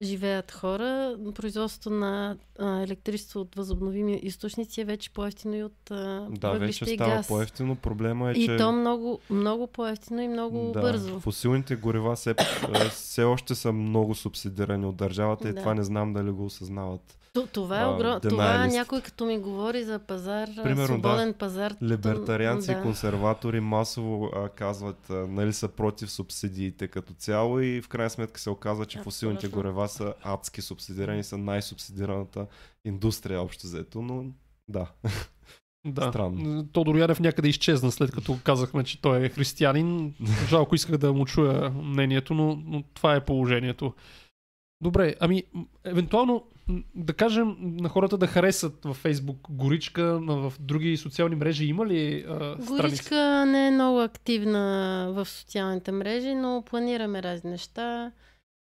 живеят хора. Производството на а, електричество от възобновими източници е вече по-ефтино и от а, да, вече и става газ. по-ефтино. Проблема е, И че... то много, много по-ефтино и много да, бързо. Фосилните горива все, е, все още са много субсидирани от държавата и Да. това не знам дали го осъзнават. То, това е а, огром... Това denialist. някой като ми говори за пазар, Примерно, свободен пазар. то- Либертарианци да. и консерватори масово а, казват, а, нали са против субсидиите като цяло и в крайна сметка се оказва, че фосилните Абсолютно. горева са адски субсидирани, са най-субсидираната индустрия общо взето, но да. Да. Странно. Тодор Янев някъде изчезна след като казахме, че той е християнин. Жалко исках да му чуя мнението, но, но това е положението. Добре, ами, евентуално да кажем на хората да харесат във Фейсбук Горичка, на- в други социални мрежи има ли а? Горичка не е много активна в социалните мрежи, но планираме разни неща.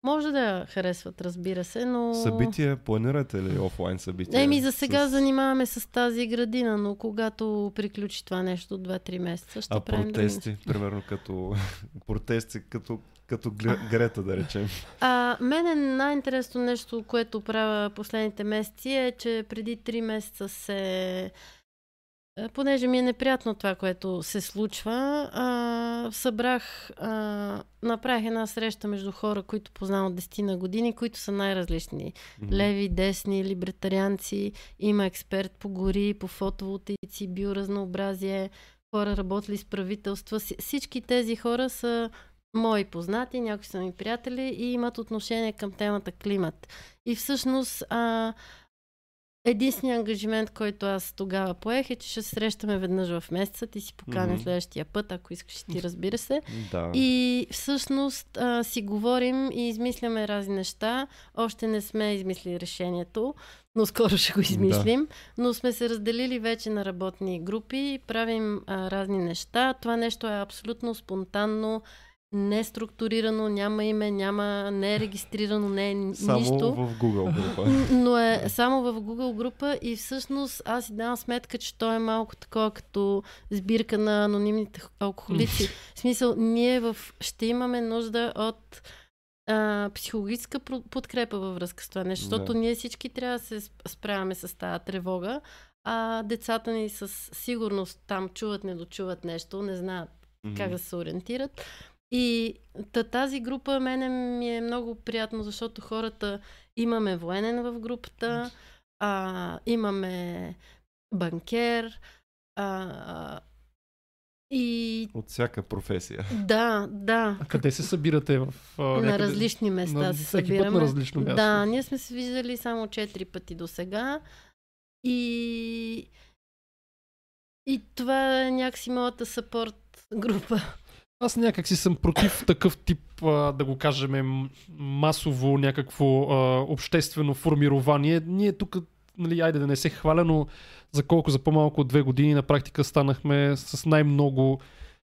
Може да я харесват, разбира се, но... Събитие, планирате ли офлайн събития? Еми, за сега С- занимаваме с тази градина, но когато приключи това нещо 2-3 месеца, ще А правим други неща. протести, примерно като протести, като, като Гре- Грета, да речем. А, мен е най-интересно нещо, което правя последните месеци е, че преди 3 месеца се... а, Понеже ми е неприятно това, което се случва, а, събрах, а, направих една среща между хора, които познавам от 10 на години, които са най-различни. Леви, десни, либертарианци, има експерт по гори, по фотоволтаици, биоразнообразие, хора работили с правителства. Си- Всички тези хора са мои познати, някои са ми приятели и имат отношение към темата климат. И всъщност а, единственият ангажимент, който аз тогава поех е, че ще се срещаме веднъж в месеца. Ти си поканя Мгм. следващия път, ако искаш ти, разбира се. Да. И всъщност а, си говорим и измисляме разни неща. Още не сме измислили решението, но скоро ще го измислим. Но сме се разделили вече на работни групи, правим а, разни неща. Това нещо е абсолютно спонтанно, не структурирано, няма име, няма, не е регистрирано, не е Само нищо. в Google група. Но е само в Google група и всъщност аз си давам сметка, че то е малко такова като сбирка на анонимните алкохолици. В смисъл, ние в... ще имаме нужда от а, психологическа подкрепа във връзка с това нещо, защото Да. ние всички трябва да се сп- справяме с тази тревога, а децата ни със сигурност там чуват, не дочуват нещо, не знаят как да се ориентират. И та, тази група мене ми е много приятно, защото хората имаме военен в групата, а, имаме банкер, а, и От всяка професия. да, да, А къде се събирате? В, а, на някъде? различни места на се всеки път събираме. на различно място. Да, ние сме се виждали само 4 пъти до сега. И... И това е някакси моята съпорт група. Аз някак си съм против такъв тип, а, да го кажем, масово някакво а, обществено формирование. Ние тук, нали, айде да не се хваля, но за колко, за по-малко от две години на практика станахме с най-много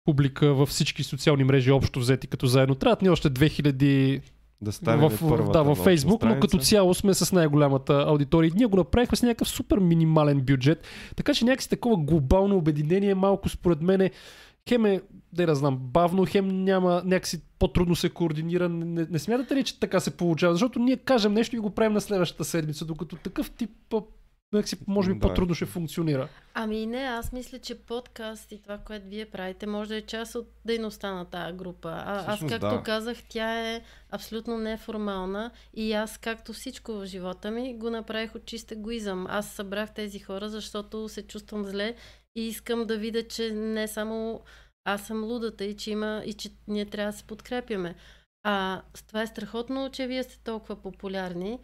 публика във всички социални мрежи общо взети като заедно. Трябват ни още 2000 Да стане в, първата да, във Фейсбук, но като цяло сме с най-голямата аудитория. Ние го направихме с някакъв супер минимален бюджет, така че някакси такова глобално обединение малко според мен хем е, да я знам, бавно, хем няма, някакси по-трудно се координира. Не, не смятате ли, че така се получава? Защото ние кажем нещо и го правим на следващата седмица, докато такъв тип някакси, може би Да. по-трудно ще функционира. Ами не, аз мисля, че подкаст и това, което вие правите, може да е част от дейността на тази група. А, аз, Всъщност, както да. казах, тя е абсолютно неформална и аз, както всичко в живота ми, го направих от чист егоизъм. Аз събрах тези хора, защото се чувствам зле и искам да видя, че не само аз съм лудата и че, има, и че ние трябва да се подкрепяме. А, това е страхотно, че вие сте толкова популярни.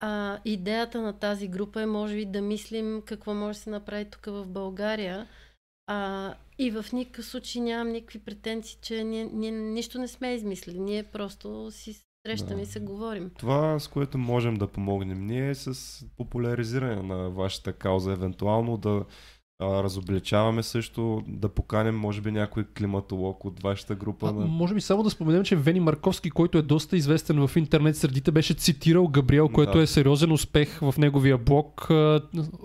А, идеята на тази група е, може би, да мислим какво може да се направи тук в България. А, и в никакъв случай нямам никакви претенции, че ние, ние нищо не сме измислили. Ние просто си срещаме Да. и се говорим. Това, с което можем да помогнем ние е с популяризиране на вашата кауза, евентуално да а, разобличаваме също, да поканем може би някой климатолог от вашата група. А, на... може би само да споменем, че Вени Марковски, който е доста известен в интернет средите, беше цитирал Габриел, което Да. е сериозен успех в неговия блог.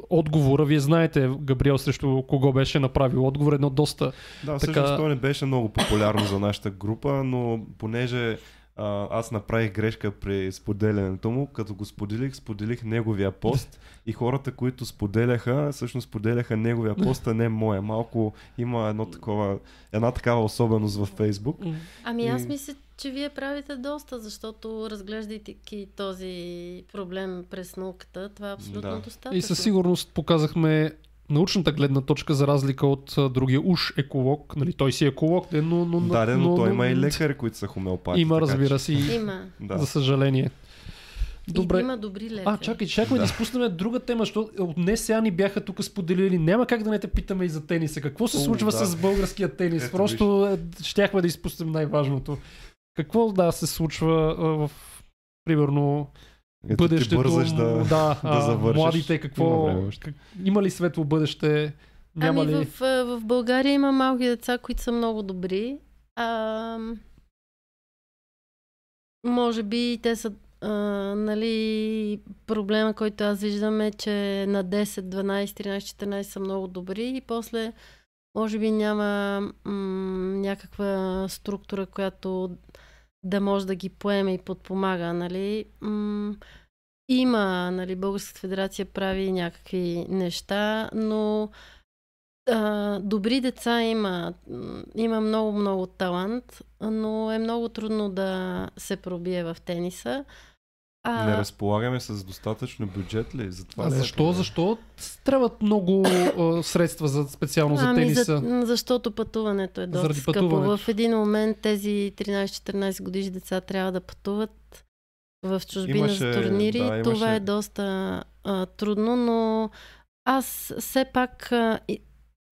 Отговора, вие знаете Габриел срещу кого беше направил отговор, едно доста Да, Така- всъщност не беше много популярно за нашата група, но понеже а, аз направих грешка при споделянето му, като го споделих, споделих неговия пост и хората, които споделяха, всъщност споделяха неговия пост, а не моя. Малко има едно такова, една такава особеност във Фейсбук. Ами аз мисля, че вие правите доста, защото разглеждайки този проблем през науката, това е абсолютно Да. достатъчно. И със сигурност показахме научната гледна точка за разлика от а, другия уж еколог. Нали, той си е еколог, де, но, но, Да, да, но, но, той но- има и лекари, които са хомеопати. Има, така разбира се, Има. Да. за съжаление. Добре. И, има добри лекари. А, чакай, чакай да изпуснем друга тема, защото от днес сега ни бяха тук споделили. Няма как да не те питаме и за тениса. Какво се О, случва да. с българския тенис? Ето, Просто е, щяхме да изпуснем най-важното. Какво да се случва а, в примерно Ето ти бъдещето, бързаш м, да... да, а, завършиш. младите, какво, Има как, има ли светло бъдеще? Няма ами ли? в, в България има малки деца, които са много добри. А, може би те са а, нали, проблема, който аз виждам е, че на 10, 12, 13, 14 са много добри и после може би няма м- някаква структура, която да може да ги поеме и подпомага. Нали. М- има, нали, Българската федерация прави някакви неща, но а, добри деца има. Има много, много талант, но е много трудно да се пробие в тениса. А, Не разполагаме с достатъчно бюджет ли? Затова А ли е защо? Защо трябват много а, средства за, специално за ами, тениса? за, защото пътуването е доста Заради скъпо. пътуването. В един момент тези 13-14 годишни деца трябва да пътуват в чужбина за Имаше- турнири. да, имаше- Това е доста а, трудно, но аз все пак а, и,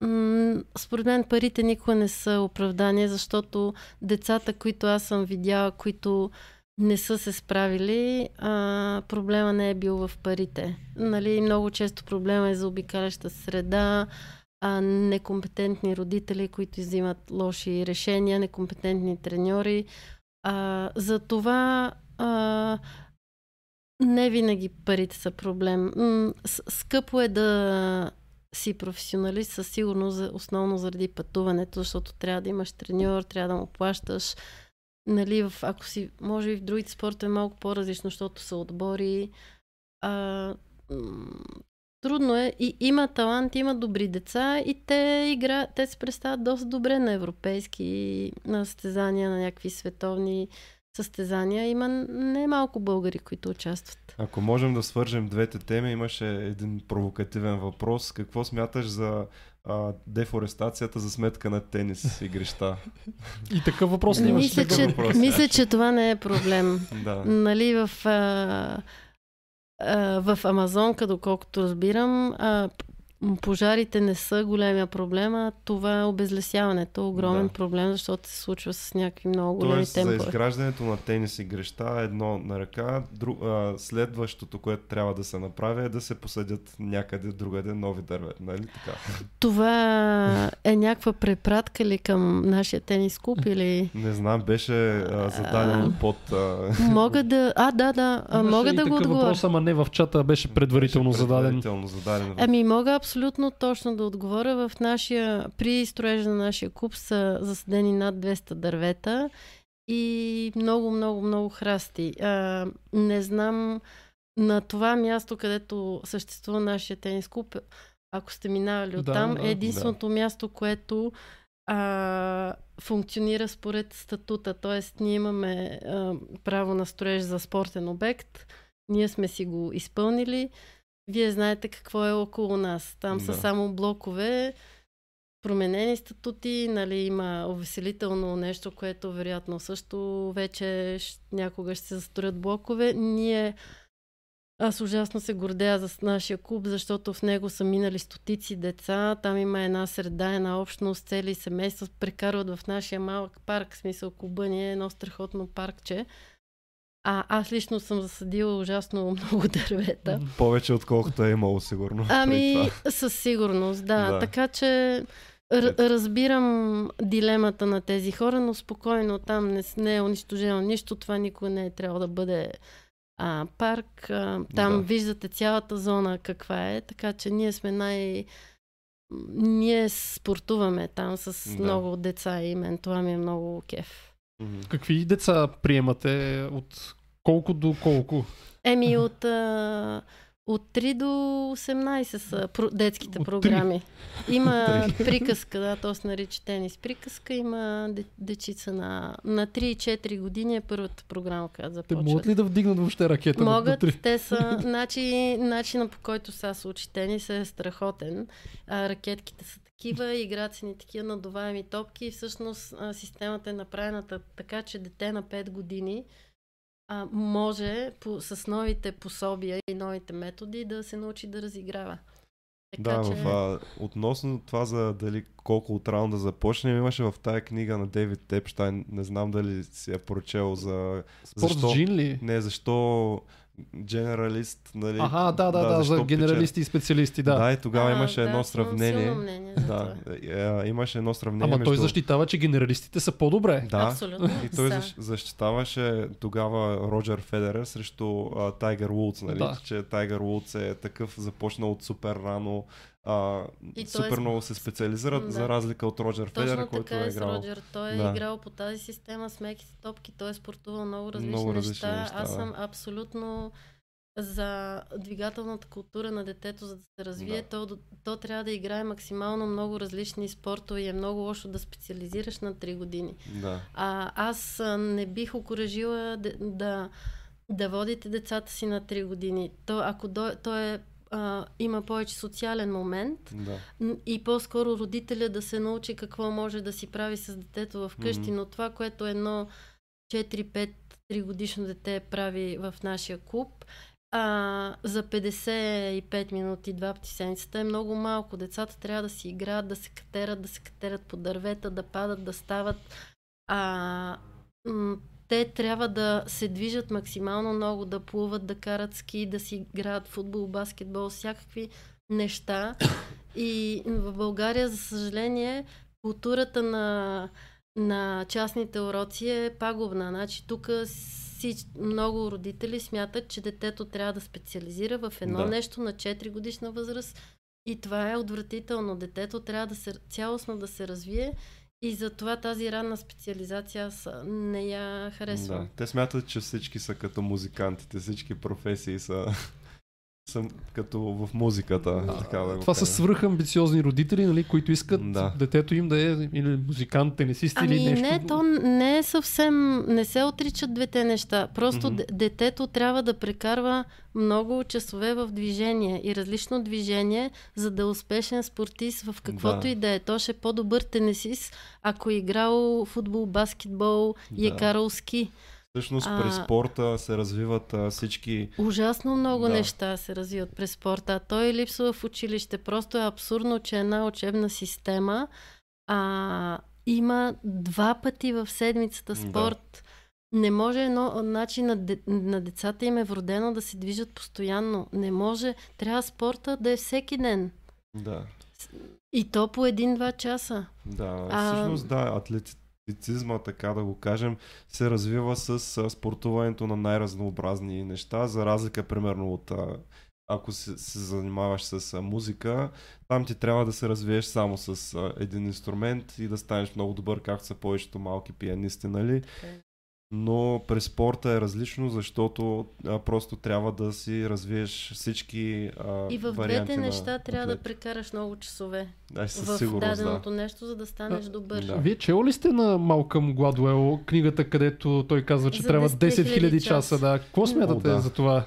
м, според мен парите никога не са оправдание, защото децата, които аз съм видяла, които не са се справили, а, проблема не е бил в парите. Нали, много често проблема е за обикаляща среда, а, некомпетентни родители, които взимат лоши решения, некомпетентни треньори. А, за това а, не винаги парите са проблем. Скъпо е да си професионалист, със сигурност, основно заради пътуването, защото трябва да имаш треньор, трябва да му плащаш. Нали, в, ако си, може и в другите спорта е малко по-различно, защото са отбори. А, трудно е. И има талант, има добри деца и те игра, те се представят доста добре на европейски на състезания, на някакви световни състезания. Има не малко българи, които участват. Ако можем да свържем двете теми, имаше един провокативен въпрос. Какво смяташ за а, дефорестацията за сметка на тенис игрища? И такъв въпрос ли имаш? Мисля че, въпрос. мисля, че това не е проблем. да. Нали, в, а, а, в Амазонка, доколкото разбирам, а, пожарите не са големия проблем, а това е обезлесяването. Огромен Да. проблем, защото се случва с някакви много големи Тоест за темпове. изграждането на тенис игрища е едно на ръка. Дру, а, следващото, което трябва да се направи е да се посадят някъде другаде нови дървета. Нали така? Това е някаква препратка ли към нашия тенис клуб или... Не знам, беше а, зададено А. под... А, Мога да... А, да, да. А, мога и да го отговоря. въпрос, ама не в чата, беше предварително беше зададен. Предварително зададен. Ами мога абсолютно точно да отговоря. В нашия, при строежа на нашия куп са засадени над 200 дървета и много, много, много храсти. А, не знам на това място, където съществува нашия тенис клуб, ако сте минавали Да, оттам, да, е единственото място, което а, функционира според статута. Тоест, ние имаме а, право на строеж за спортен обект. Ние сме си го изпълнили. Вие знаете какво е около нас. Там са Да. само блокове, променени статути, нали, има увеселително нещо, което вероятно също вече някога ще се застроят блокове. Ние аз ужасно се гордея за нашия клуб, защото в него са минали стотици деца. Там има една среда, една общност, цели семейства прекарват в нашия малък парк. В смисъл клуба ни е едно страхотно паркче. А аз лично съм засадила ужасно много дървета. Повече отколкото е имало сигурно. Ами, със сигурност, да. Да. Така че р- разбирам дилемата на тези хора, но спокойно там не, не е унищожено нищо. Това никога не е трябвало да бъде а, парк. А, там Да. виждате цялата зона каква е, така че ние сме най... Ние спортуваме там с Да. много деца и мен това ми е много кеф. Какви деца приемате? От колко до колко? Еми от, а, от 3 до 18 са про- детските От програми. Има От три. приказка, да, то се нарича тенис приказка. Има де, дечица на, на 3 и 4 години е първата програма, която Те започва. могат ли да вдигнат въобще ракета? Могат, те са, значи, начина по който сега се учи тенис е страхотен. А, ракетките са такива, играят се ни такива надуваеми топки и всъщност а, системата е направена та- така, че дете на 5 години а, може по, с новите пособия и новите методи да се научи да разиграва. Така Да, че... в, а, относно това за дали колко от рано да започнем, имаше в тая книга на Дейвид Тепштайн, не знам дали си я прочел за... Спорт защо- джин ли? Не, защо генералист, нали? Аха, да, да, да, защо за генералисти и специалисти, да. Да, и тогава А, имаше да, едно сравнение. мнение за Да, това. е, имаше едно сравнение Ама той между... защитава, че генералистите са по-добре. Да, Абсолютно. и той защитаваше тогава Роджер Федерер срещу а, Тайгър Вудс, нали? Да. че Тайгър Вудс е такъв започнал от супер рано, а, И супер е- много се специализира, Да. за разлика от Роджер Точно който така е е играл. Роджер. Той е Да. играл по тази система с меките топки. Той е спортувал много различни, Много различни неща. неща, Аз да. съм абсолютно за двигателната култура на детето, за да се развие. Да. То, то трябва да играе максимално много различни спортове и е много лошо да специализираш на 3 години. Да. А, аз не бих окоръжила да, да, да водите децата си на 3 години. То, ако до, то е, а, има повече социален момент, Да. И по-скоро родителя да се научи какво може да си прави с детето вкъщи, Мгм. но това, което едно 4-5 3 годишно дете прави в нашия клуб, а, за 55 минути, два пъти седмицата е много малко. Децата трябва да си играят, да се катерат, да се катерат по дървета, да падат, да стават. А, те трябва да се движат максимално много, да плуват, да карат ски, да си играят футбол, баскетбол, всякакви неща. И в България, за съжаление, културата на, на частните уроци е пагубна. Значи тук много родители смятат, че детето трябва да специализира в едно Да. нещо на 4 годишна възраст. И това е отвратително. Детето трябва да се, цялостно да се развие и затова тази ранна специализация аз не я харесвам. да. Те смятат, че всички са като музикантите, всички професии са, са като в музиката. А, така да това са свръхамбициозни родители, нали, които искат Да. детето им да е или музикант, тенисист Ами или нещо. не, то не е съвсем, не се отричат двете неща. Просто mm-hmm. детето трябва да прекарва много часове в движение и различно движение, за да е успешен спортист в каквото Да. и да е. То ще е по-добър тенисист, ако е играл футбол, баскетбол и е Да. карал ски. Всъщност А- през спорта се развиват а, всички... Ужасно много Да. неща се развиват през спорта. а Той липсва в училище. Просто е абсурдно, че една учебна система а, има два пъти в седмицата Да. спорт. Не може едно, значи на, де, на децата им е вродено да се движат постоянно. Не може. Трябва спорта да е всеки ден. Да, И то по един-два часа. да. А- Всъщност да, атлетицизма, така да го кажем, се развива с спортуването на най-разнообразни неща, за разлика примерно от ако се, се занимаваш с музика, там ти трябва да се развиеш само с един инструмент и да станеш много добър, както са повечето малки пианисти, нали? Но при спорта е различно, защото а, просто трябва да си развиеш всички а, И в двете на неща трябва да прекараш много часове. Да, със в сигурност, да. даденото нещо, за да станеш добър. Да. Вие чел ли сте на Малкъм Гладуел книгата, където той казва, че За трябва 10 10 000 000 часа? Да. Какво смятате О, да. за това?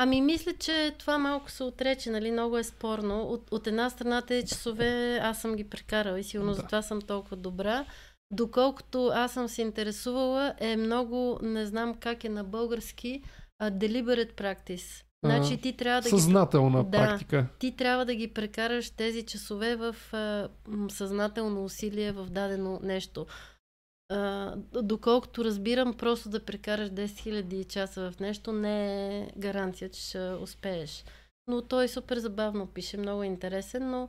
Ами мисля, че това малко се отрече, нали? Много е спорно. От, от една страна тези часове аз съм ги прекарала и сигурно Да. да. затова съм толкова добра. Доколкото аз съм се интересувала, е много, не знам как е на български, deliberate practice. Значи ти трябва да ги Съзнателна Да. практика. ти трябва да ги прекараш тези часове в а, съзнателно усилие в дадено нещо. А, доколкото разбирам, просто да прекараш 10 000 часа в нещо не е гаранция, че ще успееш. Но той супер забавно пише, много е интересен, но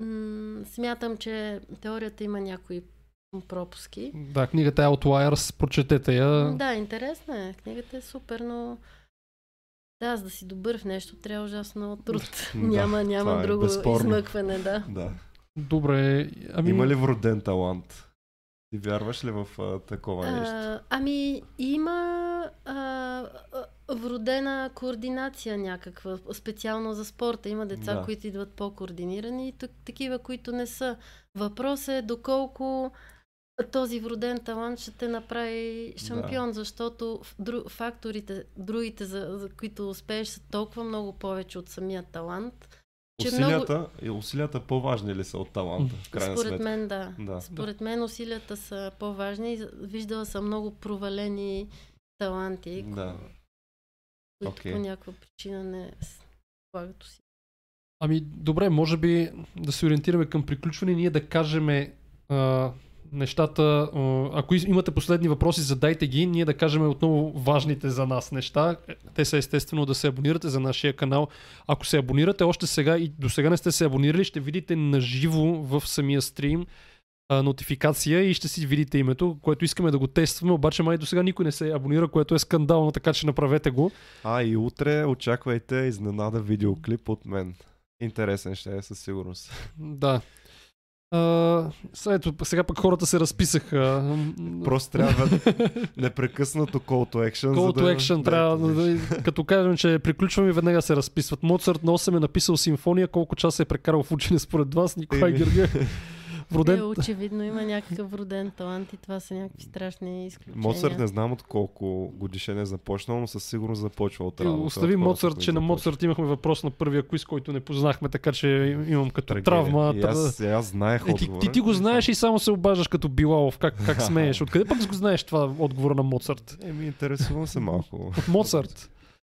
м- смятам, че теорията има някои пропуски. Да, книгата е Outliers, прочетете я. Да, интересна е. Книгата е супер, но да, за да си добър в нещо, трябва ужасно много труд. Да, няма няма е друго безспорно. измъкване, да. Да. Добре. Ами, Има ли вроден талант? Ти вярваш ли в а, такова нещо? А, ами, има а, а, вродена координация някаква, специално за спорта. Има деца, Да. които идват по-координирани и так- такива, които не са. Въпросът е доколко този вроден талант ще те направи шампион, защото в- дру, факторите, другите, за, за които успееш, са толкова много повече от самия талант. че Усилията, много... усилията по-важни ли са от таланта, в крайна Според сметка? мен да. Да. Според мен усилията са по-важни. и Виждала съм много провалени таланти, Да. ко- които Окей. по някаква причина не слагат усилия. ами, добре, може би да се ориентираме към приключване, ние да кажем а, нещата. Ако имате последни въпроси, задайте ги. Ние да кажем отново важните за нас неща. Те са естествено да се абонирате за нашия канал. Ако се абонирате още сега и до сега не сте се абонирали, ще видите наживо в самия стрим а, нотификация и ще си видите името, което искаме да го тестваме, обаче май до сега никой не се абонира, което е скандално, така че направете го. А и утре очаквайте изненада видеоклип от мен. Интересен ще е със сигурност. Да. А, ето, сега пък хората се разписаха. Просто трябва непрекъснато call to action. Call to да, action трябва, да, като кажем, че приключваме, веднага се разписват. Моцарт на 8 е написал симфония, колко часа е прекарал в учене според вас, Николай Еми. Георгиев. Е, Вроден... очевидно има някакъв роден талант и това са някакви страшни изключения. Моцарт не знам от колко годишен е започнал, но със сигурност започва от работа. Остави от Моцарт, че на. Моцарт имахме въпрос на първия квиз, който не познахме, така че имам като Трагедия. травма. И аз, аз знаех Е, ти, ти, ти го знаеш и само се обаждаш като Билалов. Как, как смееш? Откъде пък го знаеш това отговора на Моцарт? Еми, интересувам се малко От Моцарт.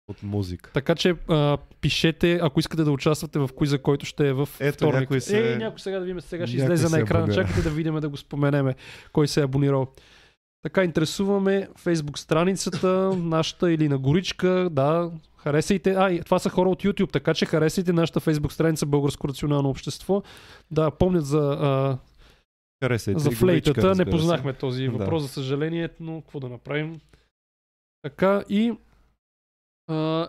От музика. Така че а, пишете, ако искате да участвате в квиза, който ще е в Ето, вторник. някой се- Е, някой сега да видим, сега ще Някой излезе на екрана. абонира. Чакайте да видим да го споменеме, кой се е абонирал. Така, интересуваме фейсбук страницата, нашата или на Горичка, да, харесайте. А, и това са хора от YouTube, така че харесайте нашата фейсбук страница Българско рационално общество. Да, помнят за, а, Харесайте за флейтата. Не познахме този Да. въпрос, за съжаление, но какво да направим. Така и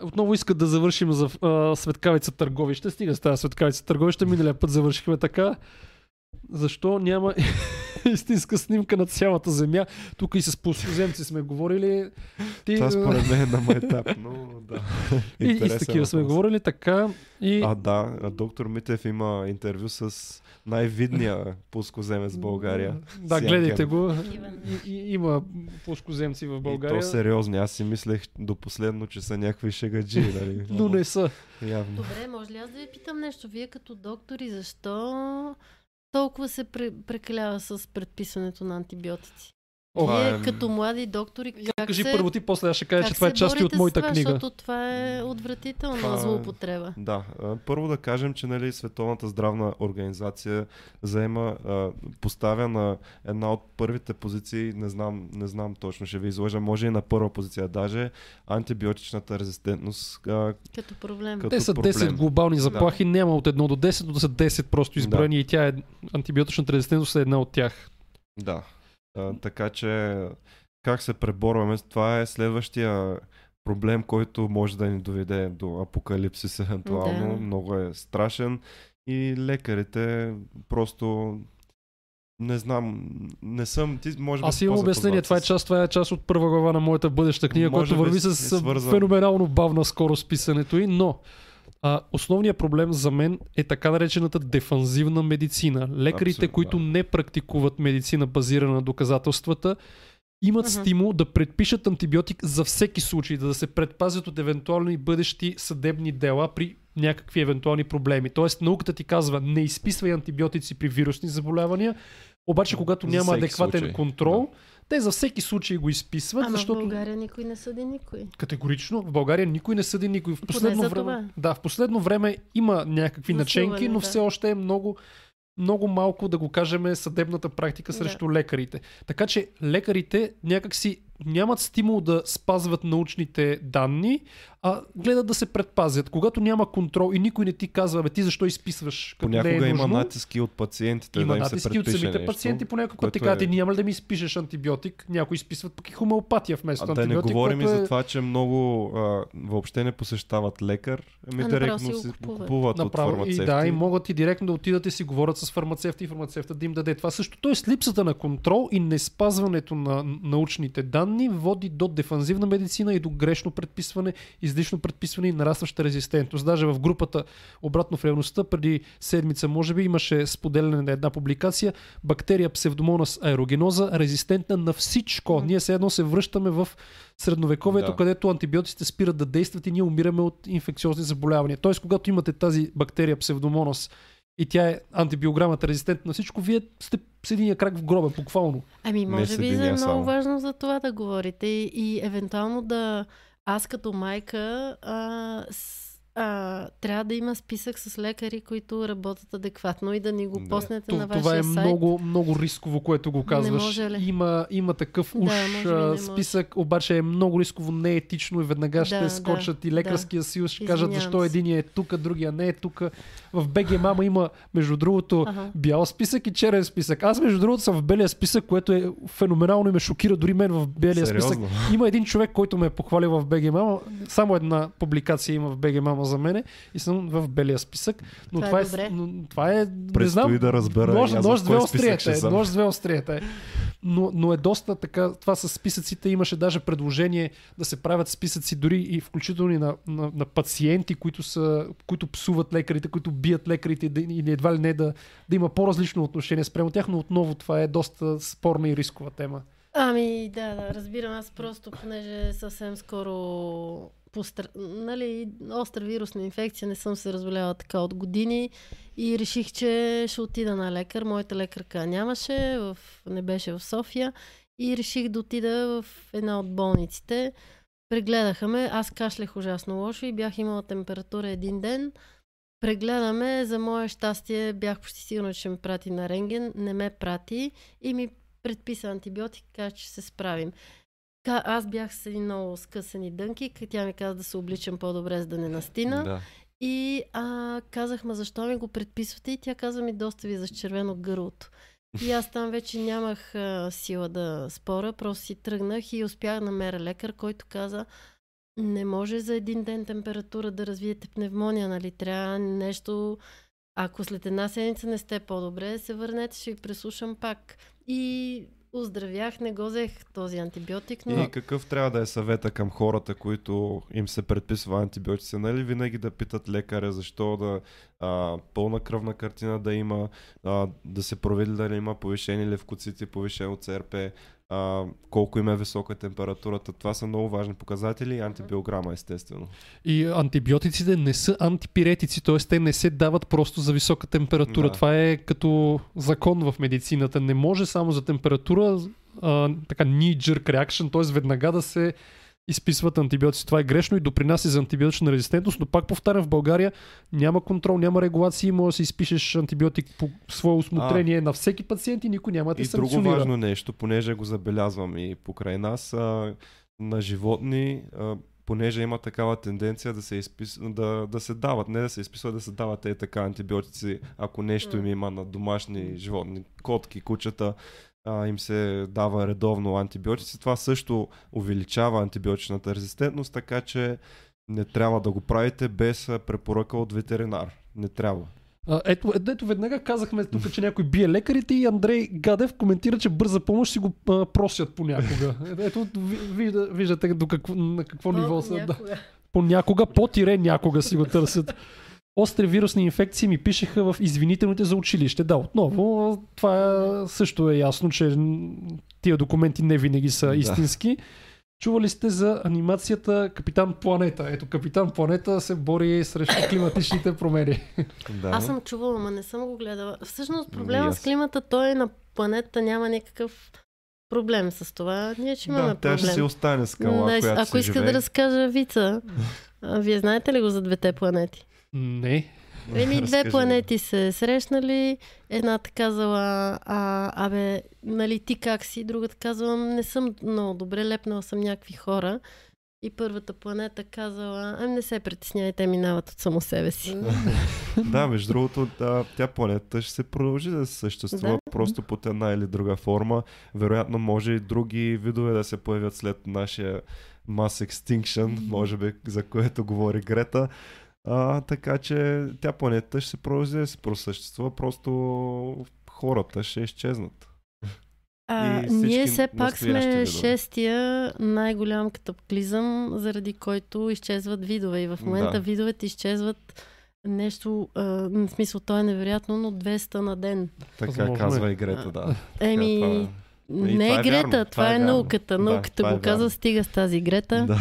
отново искат да завършим за а, Светкавица Търговище. Стига с тази Светкавица Търговище. Миналия път завършихме така. Защо няма истинска снимка на цялата земя? Тук и с плоскоземци сме говорили. Ти, Това според мен е на майтап, но да. и, и с такива сме говорили така. И, А, да, доктор Митев има интервю с най-видния плоскоземец в България. Да, Сянкен. гледайте го. И, и, има плоскоземци в България. И то сериозни. Аз си мислех до последно, че са някакви шегаджи, нали? Но не са. Явно. Добре, може ли аз да ви питам нещо? Вие като доктори, защо толкова се пре- прекалява с предписването на антибиотици? Това Вие е- като млади доктори, Я как кажи се, първо ти, после аз ще кажа, как че това е част от моята това, книга. Защото това е отвратителна Това е- злоупотреба. Да, първо да кажем, че нали, Световната здравна организация заема, поставя на една от първите позиции, не знам, не знам точно, ще ви изложа, може и на първа позиция, даже антибиотичната резистентност. Като проблем. Като Те са проблем. 10 глобални заплахи, няма от 1 до 10, но да са 10 просто изброени и тя е антибиотичната резистентност е една от тях. да. А, така че как се преборваме, това е следващия проблем, който може да ни доведе до апокалипсис евентуално. Да. Много е страшен. И лекарите просто не знам, не съм, ти може би Аз си имам обяснение. Това е с- част, това е част от първа глава на моята бъдеща книга, Може която върви с свързан. феноменално бавна скорост писането и, но а, основният проблем за мен е така наречената дефанзивна медицина. Лекарите, Абсолютно, които да. не практикуват медицина базирана на доказателствата, имат Мгм. стимул да предпишат антибиотик за всеки случай, да се предпазят от евентуални бъдещи съдебни дела при някакви евентуални проблеми. Тоест науката ти казва не изписвай антибиотици при вирусни заболявания, обаче когато За няма адекватен случай, контрол, те за всеки случай го изписват, Ама защото в България никой не съди никой. категорично в България никой не съди никой. В последно време, това. да, в последно време има някакви Засилване, наченки, но да. все още е много много малко, да го кажем, съдебната практика Да. срещу лекарите. Така че лекарите някакси нямат стимул да спазват научните данни, а гледат да се предпазят. Когато няма контрол и никой не ти казва, бе, ти защо изписваш, като не е Понякога има нужно, натиски от пациентите има да им се натиски от самите нещо, пациенти, понякога път ти казват, е- «Е, няма ли да ми изпишеш антибиотик? Някои изписват пък и хомеопатия вместо А да не антибиотик. говорим и което е... за това, че много а, въобще не посещават лекар, ами А направо директно си купуват. купуват от Направо, и фармацевти. да, и могат и директно да отидат и си говорят с фармацевта и фармацевта да им даде това също. Тоест липсата на контрол и не спазването на научните данни води до дефанзивна медицина и до грешно предписване, излишно предписване и нарастваща резистентност. Даже в групата Обратно в реалността преди седмица може би имаше споделяне на една публикация бактерия псевдомонас аерогеноза резистентна на всичко. Мгм. Ние все едно се връщаме в средновековието, Да. където антибиотиците спират да действат и ние умираме от инфекциозни заболявания. Тоест, когато имате тази бактерия псевдомонас и тя е антибиограмата резистентна на всичко, вие сте с единия крак в гроба, буквално. Ами, Не може би е много само. важно за това да говорите и, и евентуално да аз като майка а, с, а, трябва да има списък с лекари, които работят адекватно и да ни го Да. поснете Това, на вашия това е сайт. много, много рисково, което го казваш. може ли? Има, има такъв Да, уж може би не а, може. списък, обаче е много рисково, не е етично и веднага ще Да, скочат да, и лекарския съюз, ще кажат защо единия е тук, другия не е тук. В БГ Мама има, между другото, Ага. бял списък и черен списък. Аз, между другото, съм в белия списък, което е феноменално и ме шокира дори мен в белия списък. Сериозно? Има един човек, който ме е похвалил в БГ Мама. Само една публикация има в БГ Мама за мене и съм в белия списък. Но Това това, е е, добре. но, това е. Не знам. да разбера Нож, нож две списък ще е. Нож две острията е. Но, но е доста така. Това с списъците имаше даже предложение да се правят списъци дори и включително и на, на, на пациенти, които, са, които псуват лекарите, които бият лекарите да- и едва ли не да, да има по-различно отношение спрямо тях, но отново това е доста спорна и рискова тема. Ами, да, да, разбирам. Аз просто, понеже съвсем скоро постр... нали, остра вирусна инфекция, не съм се разболяла така от години и реших, че ще отида на лекар. Моята лекарка нямаше, в... не беше в София и реших да отида в една от болниците. Прегледаха ме, аз кашлях ужасно лошо и бях имала температура един ден. Прегледаме, за мое щастие бях почти сигурна, че ме прати на рентген. Не ме прати и ми предписа антибиотик, каза, че се справим. Аз бях с едни много скъсани дънки, тя ми каза да се обличам по-добре, за да не настина. Да. И а, казах, ма защо ми го предписвате? И тя каза ми, доста ви е зачервено гърлото. И аз там вече нямах а, сила да спора, просто си тръгнах и успях да намеря лекар, който каза, не може за един ден температура да развиете пневмония, нали? Трябва нещо... Ако след една седмица не сте по-добре, се върнете, ще ви преслушам пак. И оздравях, не го взех този антибиотик, но... И какъв трябва да е съвета към хората, които им се предписва антибиотици? Нали винаги да питат лекаря защо да а, пълна кръвна картина да има, а, да се провери дали има повишени левкоцити, повишено ЦРП, а, колко им е висока температурата. Това са много важни показатели и антибиограма, естествено. И антибиотиците не са антипиретици, т.е. те не се дават просто за висока температура. Да. Това е като закон в медицината. Не може само за температура, а, така knee-jerk reaction, т.е. веднага да се изписват антибиотици. Това е грешно и допринася за антибиотична резистентност, но пак повтарям, в България няма контрол, няма регулации, може да си изпишеш антибиотик по свое усмотрение на всеки пациент и никой няма да те И друго санкционира. важно нещо, понеже го забелязвам и покрай нас, а, на животни, а, понеже има такава тенденция да се, изпис... да, да се дават, не да се изписват, да се дават е така антибиотици, ако нещо им има на домашни животни, котки, кучета. А, им се дава редовно антибиотици. Това също увеличава антибиотичната резистентност, така че не трябва да го правите без препоръка от ветеринар. Не трябва. А, ето, ето, ето веднага казахме тук, че някой бие лекарите и Андрей Гадев коментира, че бърза помощ си го а, просят понякога. Е- Ето, ви- вижда, виждате до какво, на какво ниво са. Да. Някога. Понякога, по-тире някога си го търсят. Остри вирусни инфекции ми пишеха в извинителните за училище. Да, отново, това също е ясно, че тия документи не винаги са Да. истински. Чували сте за анимацията Капитан Планета? Ето, Капитан Планета се бори срещу климатичните промени. Да. Аз съм чувала, ама не съм го гледала. Всъщност проблема аз. с климата, той е на планетата, няма никакъв проблем с това. Ние ще имаме да, тя ще си проблем. остане скала, Да, която ако иска живее. да разкажа вица, вие знаете ли го за двете планети? Не. Еми, две планети се срещнали, едната казала, а, абе, нали ти как си, другата казала, не съм много добре, лепнала съм някакви хора. И първата планета казала, ами не се притесняй, те минават от само себе си. Да, между другото, да, тя планетата ще се продължи да съществува Да. просто под една или друга форма. Вероятно може и други видове да се появят след нашия mass extinction, може би за което говори Грета. А, така че тя планетата ще се продължи да се просъществува, просто хората ще изчезнат. А, ние все пак сме видове. шестия най-голям катаклизъм, заради който изчезват видове. И в момента Да. видовете изчезват нещо, а, в смисъл, то е невероятно, но 200 на ден. Така Възможно е. казва и Грета, да. Еми, това не е е Грета, това, е, вярно. науката. Да, Науката това е го казва, стига с тази Грета. Да.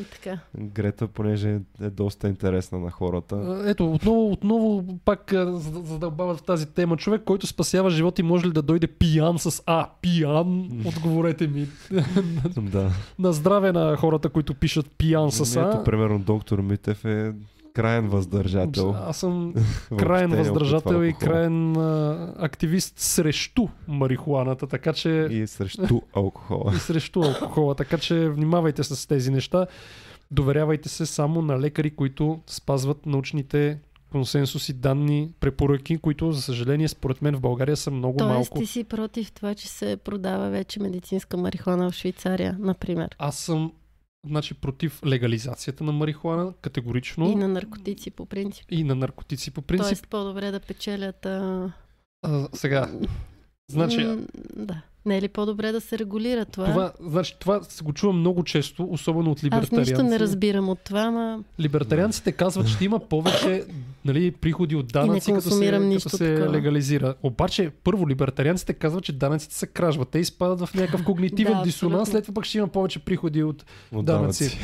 И така. Грета, понеже е доста интересна на хората. А, Ето, отново, отново пак а, за- за- задълбават в тази тема. Човек, който спасява животи, може ли да дойде пиян с А? Пиян? Отговорете ми. Да. на здраве на хората, които пишат пиян с А. Ето, примерно, доктор Митев е краен въздържател. Аз съм краен въздържател и краен а, активист срещу марихуаната, така че И срещу алкохола. и срещу алкохола, така че внимавайте с тези неща. Доверявайте се само на лекари, които спазват научните консенсуси, данни, препоръки, които, за съжаление, според мен в България са много Тоест малко. ти си против това, че се продава вече медицинска марихуана в Швейцария, например. Аз съм значи, против легализацията на марихуана, категорично. И на наркотици по принцип. и на наркотици по принцип. Тоест по-добре да печелят... А... А, сега, значи, м, Да. Не е ли по-добре да се регулира това? това, значи, това се го чувам много често, особено от Аз либертарианци. нищо не разбирам от това, ама Либертарианците казват, че ще има повече нали, приходи от данъци, като се, консумирам като се такова. легализира. Обаче, първо, либертарианците казват, че данъците са кражба. Те изпадат в някакъв когнитивен Да, дисонанс, след това пък ще има повече приходи от От данъци. данъци.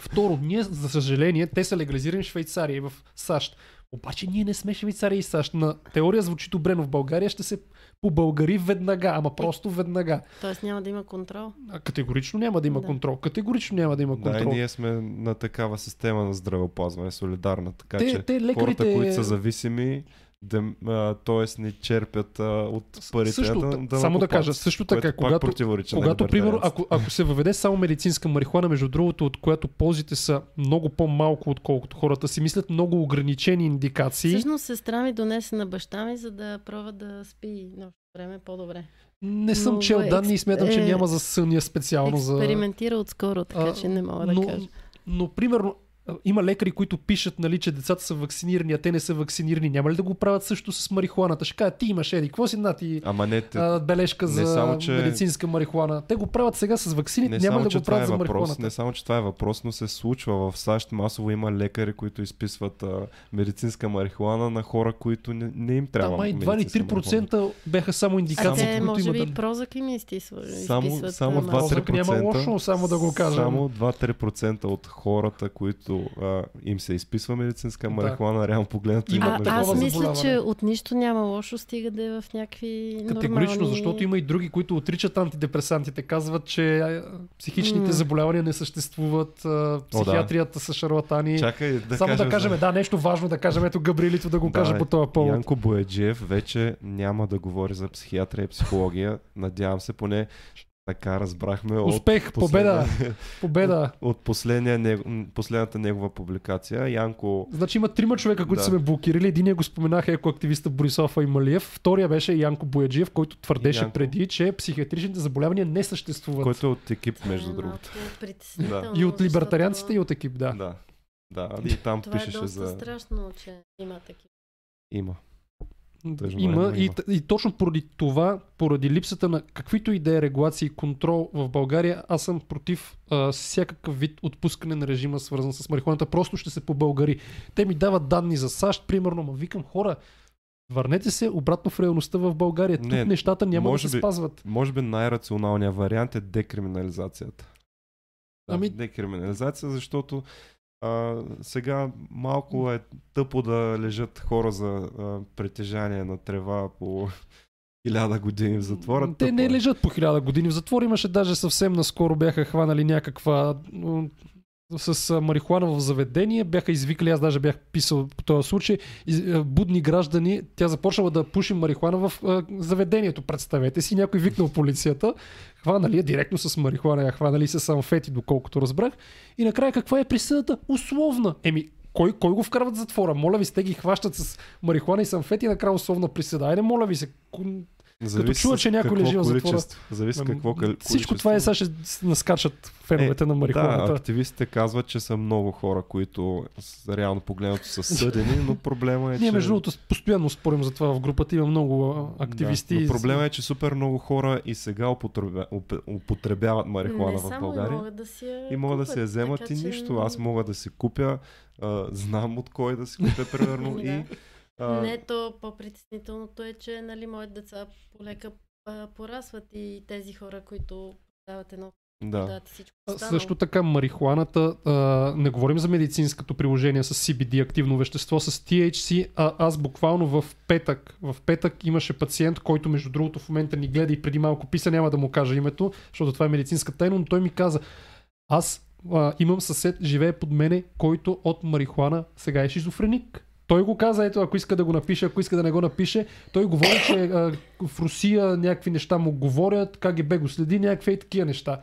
Второ, ние, за съжаление, те са легализирани в Швейцария и в САЩ. Обаче ние не сме Швейцария и САЩ. На теория звучи добре, но в България ще се побългари веднага, ама просто веднага. т.е. няма да има контрол. А категорично няма да има Да. контрол. Категорично няма да има Да, и контрол. ние сме на такава система на здравеопазване, солидарна, така Те- че те лекарите- хората, които са зависими, а, т.е. не черпят а, от парите Също, да, да само да кажа, също така, когато, когато примерно, ако, ако се въведе само медицинска марихуана, между другото, от която ползите са много по-малко, отколкото хората си мислят, много ограничени индикации. Всъщност сестра ми донесе на баща ми, за да пробва да спи нощно време по-добре. Не съм Много чел данни и смятам, че е, няма за съня специално за... Експериментира отскоро, така А, че не мога да но, кажа. но, примерно, има лекари, които пишат, нали, че децата са вакцинирани, а те не са вакцинирани. Няма ли да го правят също с марихуаната? Ще кажат, ти имаш еди, какво си на ти Ама не, те, а, бележка не за само, че- медицинска марихуана? Те го правят сега с вакцините, не няма само, ли да че го това е правят за въпрос, марихуаната. не само, че това е въпрос, но се случва. В САЩ масово има лекари, които изписват а, медицинска марихуана на хора, които не, не им трябва. Ама и 2 медицинска или марихуана. 3% бяха само А индикации, те, които може има би, да... прозак им Само, изписват. само а, малко. 2-3%. Няма лошо, само да го кажем. Само 2-3% от хората, които а, им се изписва медицинска Да. марихуана, реално погледнато Има А, такова аз мисля, че от нищо няма лошо, стига да е в някакви Категорично, нормални... защото има и други, които отричат антидепресантите. Казват, че психичните М. заболявания не съществуват, а, психиатрията са шарлатани. Чакай да Само кажем да кажем, да, нещо важно да кажем, ето Габриелито да го Да, каже по този повод. Янко Бояджиев вече няма да говори за психиатрия и психология. Надявам се поне Така разбрахме Успех, от победа, последния- победа. от последния, него- м, последната негова публикация. Янко Значи има трима човека, които Да. са ме блокирали. Единия го споменаха екоактивиста Борисов Аймалиев. Втория беше Янко Бояджиев, който твърдеше Янко. преди, че психиатричните заболявания не съществуват. който е от екип, Това между е другото. притеснително, И от либертарианците, защото и от екип, да. Да. Да, и там Това е пишеше доста за... страшно, че има такива. Има. Тъжно е, Има, но и, има. и точно поради това, поради липсата на каквито и да е регулации и контрол в България, аз съм против а, всякакъв вид отпускане на режима, свързан с марихуаната. Просто ще се побългари. Те ми дават данни за САЩ, примерно, ма викам хора, върнете се обратно в реалността в България. Тук Не, нещата няма да се би- спазват. Може би най-рационалният вариант е декриминализацията. Да, Ами- Декриминализация, защото а, сега малко е тъпо да лежат хора за а, притежание на трева по хиляда години в затвора. Те Тъпо не лежат по хиляда години в затвор. Имаше даже съвсем наскоро бяха хванали някаква с марихуана в заведение. Бяха извикали, аз даже бях писал по този случай, будни граждани. Тя започнала да пуши марихуана в заведението. Представете си, някой викнал полицията. Хванали я директно с марихуана, я хванали с амфети, доколкото разбрах. И накрая каква е присъдата? Условна. Еми, кой, кой го вкарват в затвора? Моля ви се, те ги хващат с марихуана и с амфети и накрая условна присъда. Айде, моля ви се, Зависи чува, с че някой лежи в затвора. количество. Зависи какво кол- Всичко това е, сега ще наскачат феновете на Да, марихуаната. активистите казват, че са много хора, които реално погледнато са съдени, но проблема е, Ние, че... между другото, постоянно спорим за това в групата. Има много активисти. Да, но проблема е, че супер много хора и сега употребя, уп- употребяват марихуана в България. и могат да си я И могат да си я вземат така и че нищо. Аз мога да си купя, а, знам от кой да си купя, примерно. Да. и, а, Не, то по-притеснителното е, че нали, моите деца полека порасват и тези хора, които дават едно да. да. всичко А, останало. Също така, марихуаната, а, не говорим за медицинското приложение с CBD, активно вещество, с THC, а аз буквално в петък, в петък имаше пациент, който между другото в момента ни гледа и преди малко писа, няма да му кажа името, защото това е медицинска тайна, но той ми каза, аз а, имам съсед, живее под мене, който от марихуана сега е шизофреник. Той го каза, ето, ако иска да го напише, ако иска да не го напише. Той говори, че а, в Русия някакви неща му говорят, КГБ го следи, някакви такива неща.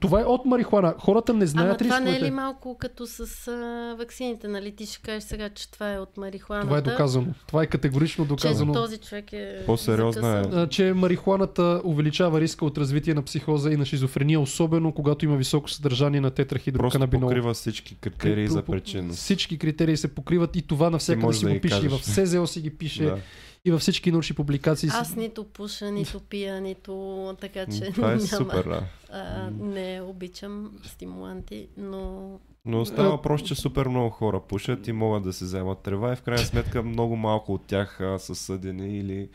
Това е от марихуана. Хората не Ама знаят това не е рисковете. ли малко като с а, ваксините, нали? Ти ще кажеш сега, че това е от марихуаната. Това е доказано. Това е категорично Че доказано. този човек е По-сериозна е. закъсан. Че марихуаната увеличава риска от развитие на психоза и на шизофрения, особено когато има високо съдържание на Просто тетрахидроканабинол. покрива всички критерии за По- по- причинност. Всички критерии се покриват и това навсякъде си да го пише. И в СЗО си ги пише, Да. И във всички научни публикации. Аз нито пуша, нито пия, нито така че Това е няма. супер, да. А, не обичам стимуланти, но Но става въпрос, че супер много хора пушат и могат да се вземат трева и в крайна сметка много малко от тях а, са съдени или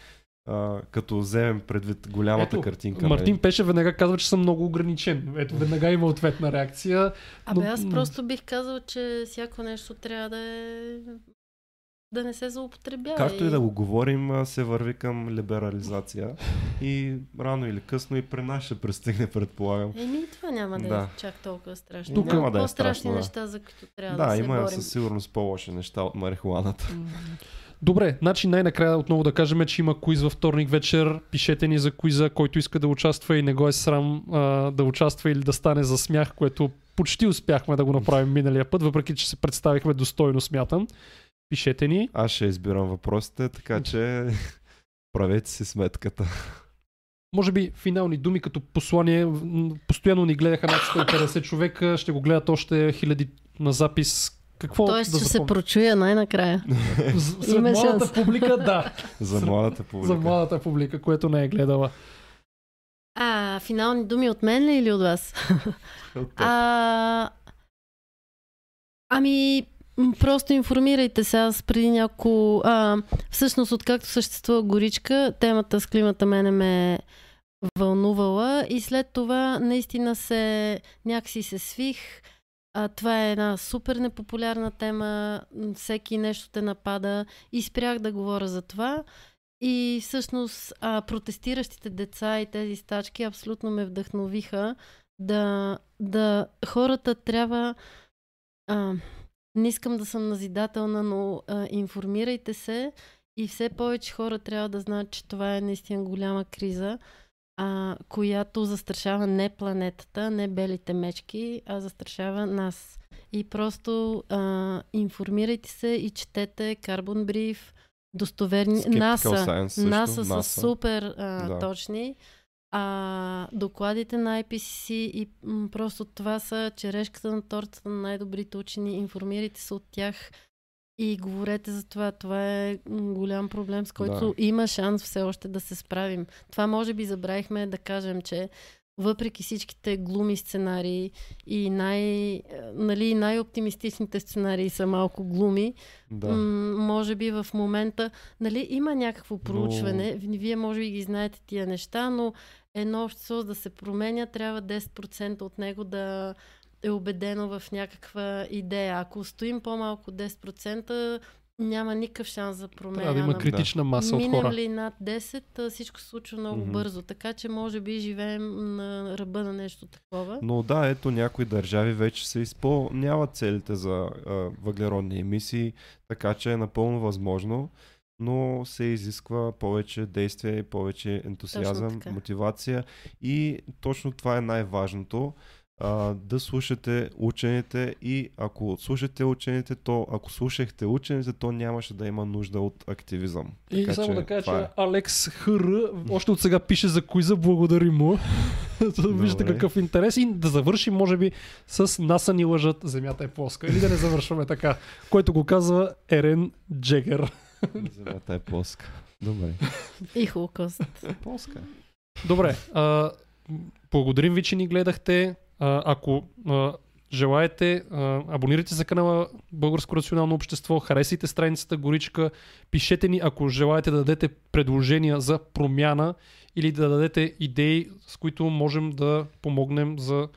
а, като вземем предвид голямата Ето, картинка. Мартин нали? Пеше веднага казва, че съм много ограничен. Ето, веднага има ответна реакция. Абе, Но- аз просто бих казал, че всяко нещо трябва да е да не се злоупотребява. Както и да го говорим, се върви към либерализация и рано или късно и при нас ще пристигне, предполагам. Еми, това няма да, Да. е чак толкова страшно. Тук- Има Няма да е по-страшни страшно, да. неща, за които трябва да, Да, се има борим. със сигурност по-лоши неща от марихуаната. Добре, значи най-накрая отново да кажем, че има квиз във вторник вечер. Пишете ни за квиза, който иска да участва и не го е срам а, да участва или да стане за смях, което почти успяхме да го направим миналия път, въпреки че се представихме достойно, смятам. Пишете ни. Аз ще избирам въпросите, така че правете си сметката. Може би финални думи като послание. Постоянно ни гледаха над 150 човека, ще го гледат още хиляди на запис. Какво Тоест, да ще се запомня? прочуя най-накрая. Сред младата шанс. публика, да. За младата публика. За младата публика, което не е гледала. А, финални думи от мен ли или от вас? От. А, ами, просто информирайте се. Аз преди няколко... А, всъщност, откакто съществува горичка, темата с климата мене ме вълнувала и след това наистина се някакси се свих. А, това е една супер непопулярна тема, всеки нещо те напада и спрях да говоря за това. И всъщност а, протестиращите деца и тези стачки абсолютно ме вдъхновиха да, да хората трябва. А, не искам да съм назидателна, но а, информирайте се и все повече хора трябва да знаят, че това е наистина голяма криза. а, която застрашава не планетата, не белите мечки, а застрашава нас. И просто а, информирайте се и четете Carbon Brief, достоверни. Skeptical Science също, НАСА са NASA. супер а, Да. точни. А докладите на IPCC и м, просто това са черешката на тортата на най-добрите учени. Информирайте се от тях и говорете за това. Това е голям проблем, с който Да. има шанс все още да се справим. Това може би забравихме да кажем, че въпреки всичките глуми сценарии и най, нали, най-оптимистичните сценарии са малко глуми, Да. М, може би в момента, нали, има някакво проучване, но... вие може би ги знаете тия неща, но едно общество да се променя, трябва 10% от него да е убедено в някаква идея. Ако стоим по-малко от 10%, няма никакъв шанс за промяна. Трябва да има на- критична маса от Минем хора. ли над 10, а, всичко се случва много Мгм. бързо. Така че може би живеем на ръба на нещо такова. Но да, ето някои държави вече се изпълняват целите за а, въглеродни емисии, така че е напълно възможно, но се изисква повече действие и повече ентусиазъм, мотивация и точно това е най-важното. А, да слушате учените и ако слушате учените, то ако слушахте учените, то нямаше да има нужда от активизъм. И Така само да кажа, че е. Алекс Хър още от сега пише за коиза, благодарим му. За да Виждате какъв интерес и да завършим, може би, с НАСА ни лъжат, Земята е плоска. Или да не завършваме така, който го казва Ерен Джегер. Земята е плоска. Добре. И Холокост. Плоска. Добре, а, благодарим ви, че ни гледахте. А, ако а, желаете, а, абонирайте се за канала Българско рационално общество, харесайте страницата Горичка, пишете ни, ако желаете да дадете предложения за промяна или да дадете идеи, с които можем да помогнем за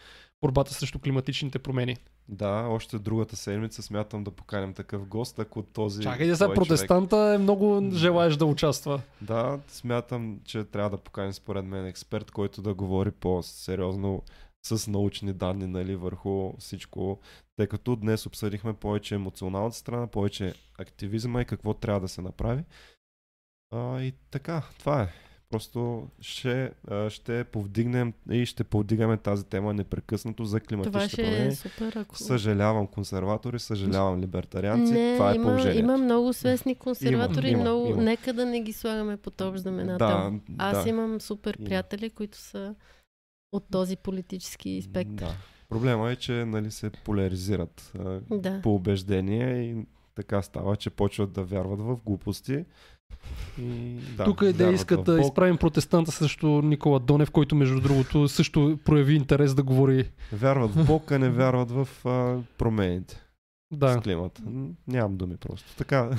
борбата срещу климатичните промени. Да, още другата седмица смятам да поканим такъв гост, ако този... Чакай, сега той протестанта е много желаеш да участва. Да, смятам, че трябва да поканим според мен експерт, който да говори по-сериозно с научни данни нали, върху всичко, тъй като днес обсъдихме повече емоционалната страна, повече активизма и какво трябва да се направи. А, и така, това е. Просто ще, ще повдигнем и ще повдигаме тази тема непрекъснато за климатичните е промени. супер. Ако... Съжалявам консерватори, съжалявам либертарианци. Не, това е има, положението. има много свестни консерватори, Има, много... има. Нека да не ги слагаме под общ знаменател. Да, Аз да. имам супер приятели, които са от този политически спектър. Да. Проблема е, че нали, се поляризират Да. по убеждение и така става, че почват да вярват в глупости. И, да, Тук е да искат да изправим протестанта срещу Никола Донев, който между другото също прояви интерес да говори. Вярват в Бог, а не вярват в а, промените Да. с климата. Нямам думи просто. Така,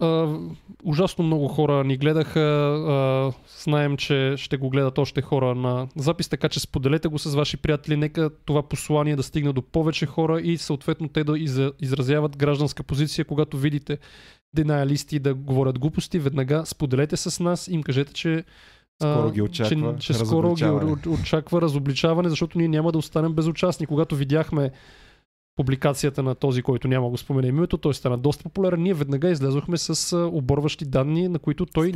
А, ужасно много хора ни гледаха. А, знаем, че ще го гледат още хора на запис, така че споделете го с ваши приятели. Нека това послание да стигне до повече хора и съответно те да изразяват гражданска позиция, когато видите денаялисти да говорят глупости. Веднага споделете с нас и им кажете, че Скоро ги очаква че, че скоро ги очаква разобличаване, защото ние няма да останем безучастни. Когато видяхме публикацията на този, който няма го спомене името, той стана доста популярен. Ние веднага излезохме с оборващи данни, на които той,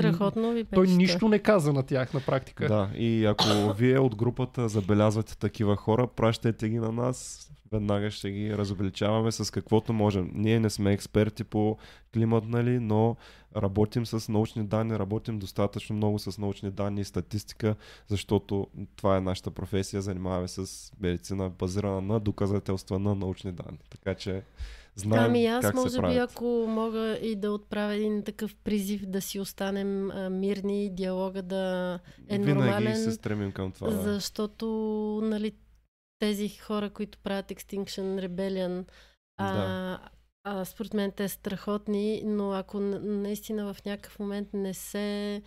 той нищо не каза на тях на практика. Да, и ако вие от групата забелязвате такива хора, пращайте ги на нас. Веднага ще ги разобличаваме с каквото можем. Ние не сме експерти по климат, нали, но работим с научни данни, работим достатъчно много с научни данни и статистика, защото това е нашата професия. Занимаваме се с медицина, базирана на доказателства на научни данни. Така че знаем Ами аз как може се би, правят. ако мога и да отправя един такъв призив да си останем а, мирни, диалога да е Винаги нормален, се стремим към това. да. защото нали, тези хора, които правят Extinction Rebellion, а, Да. а, според мен те са страхотни, но ако наистина в някакъв момент не се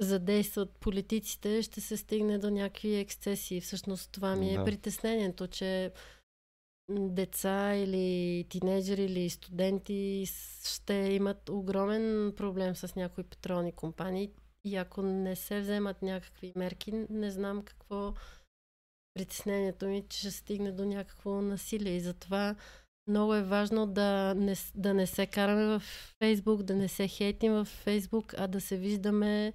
задействат политиците, ще се стигне до някакви ексцесии. Всъщност това ми е Да. притеснението, че деца или тинейджери или студенти ще имат огромен проблем с някои петролни компании и ако не се вземат някакви мерки, не знам какво притеснението ми, че ще стигне до някакво насилие и затова много е важно да не, да не се караме в Фейсбук, да не се хейтим в Фейсбук, а да се виждаме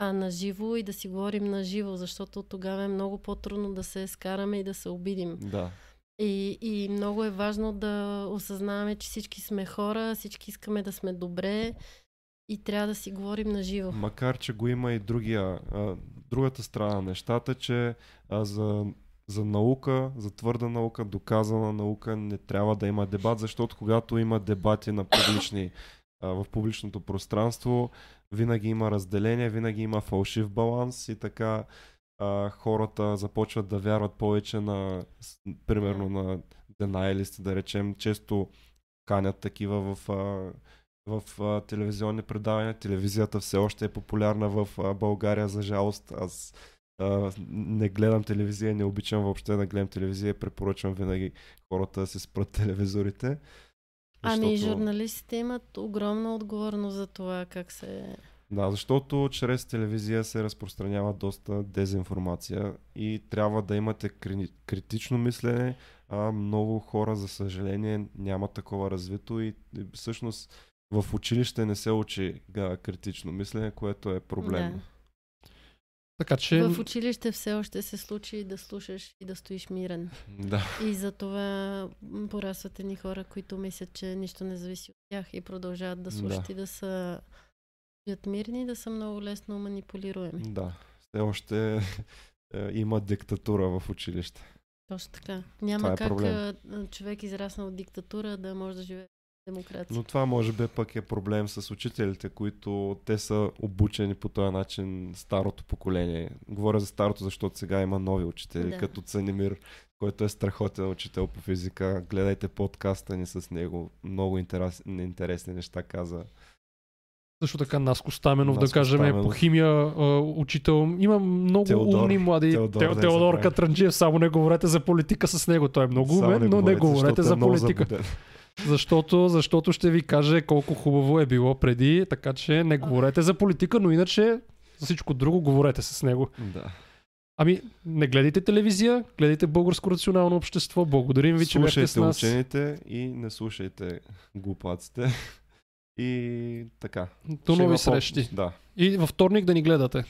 а на живо и да си говорим на живо, защото тогава е много по-трудно да се скараме и да се обидим. Да. И, и много е важно да осъзнаваме, че всички сме хора, всички искаме да сме добре и трябва да си говорим на живо. Макар, че го има и другия, другата страна на нещата, че за, за наука, за твърда наука, доказана наука не трябва да има дебат, защото когато има дебати на публични, в публичното пространство, винаги има разделение, винаги има фалшив баланс и така хората започват да вярват повече на, примерно на денаилисти, да речем, често канят такива в, в а, телевизионни предавания. Телевизията все още е популярна в а, България, за жалост. Аз а, не гледам телевизия, не обичам въобще да гледам телевизия, препоръчвам винаги хората да се спрат телевизорите. Ами защото- журналистите имат огромна отговорност за това как се... Да, защото чрез телевизия се разпространява доста дезинформация и трябва да имате кри- критично мислене, а много хора, за съжаление, нямат такова развито и всъщност в училище не се учи а, критично мислене, което е проблем. Да. Така че В училище все още се случи да слушаш и да стоиш мирен. Да. И затова м, порастват едни хора, които мислят, че нищо не зависи от тях и продължават да слушат Да. и да са стоят мирни и да са много лесно манипулируеми. да. Все още е, има диктатура в училище. Точно така. Няма Това е как проблем. човек израснал от диктатура да може да живее демокрация. Но това може би пък е проблем с учителите, които те са обучени по този начин старото поколение. Говоря за старото, защото сега има нови учители, Да. като Цанимир, който е страхотен учител по физика. Гледайте подкаста ни с него. Много интересни, интересни неща каза. също така Наско Стаменов, да Наско кажем, е по Стаменов. химия а, учител. Има много Теодор. умни млади. Теодор, да Теодор. Катранджиев, само не говорете за политика с него. Той е много умен, но не говорете, защото за е политика. забуден. Защото, защото ще ви каже колко хубаво е било преди, така че не говорете за политика, но иначе за всичко друго говорете с него. Да. Ами, не гледайте телевизия, гледайте Българско рационално общество. Благодарим ви, че бяхте с нас. учените и не слушайте глупаците. И така. До нови срещи. Да. И във вторник да ни гледате.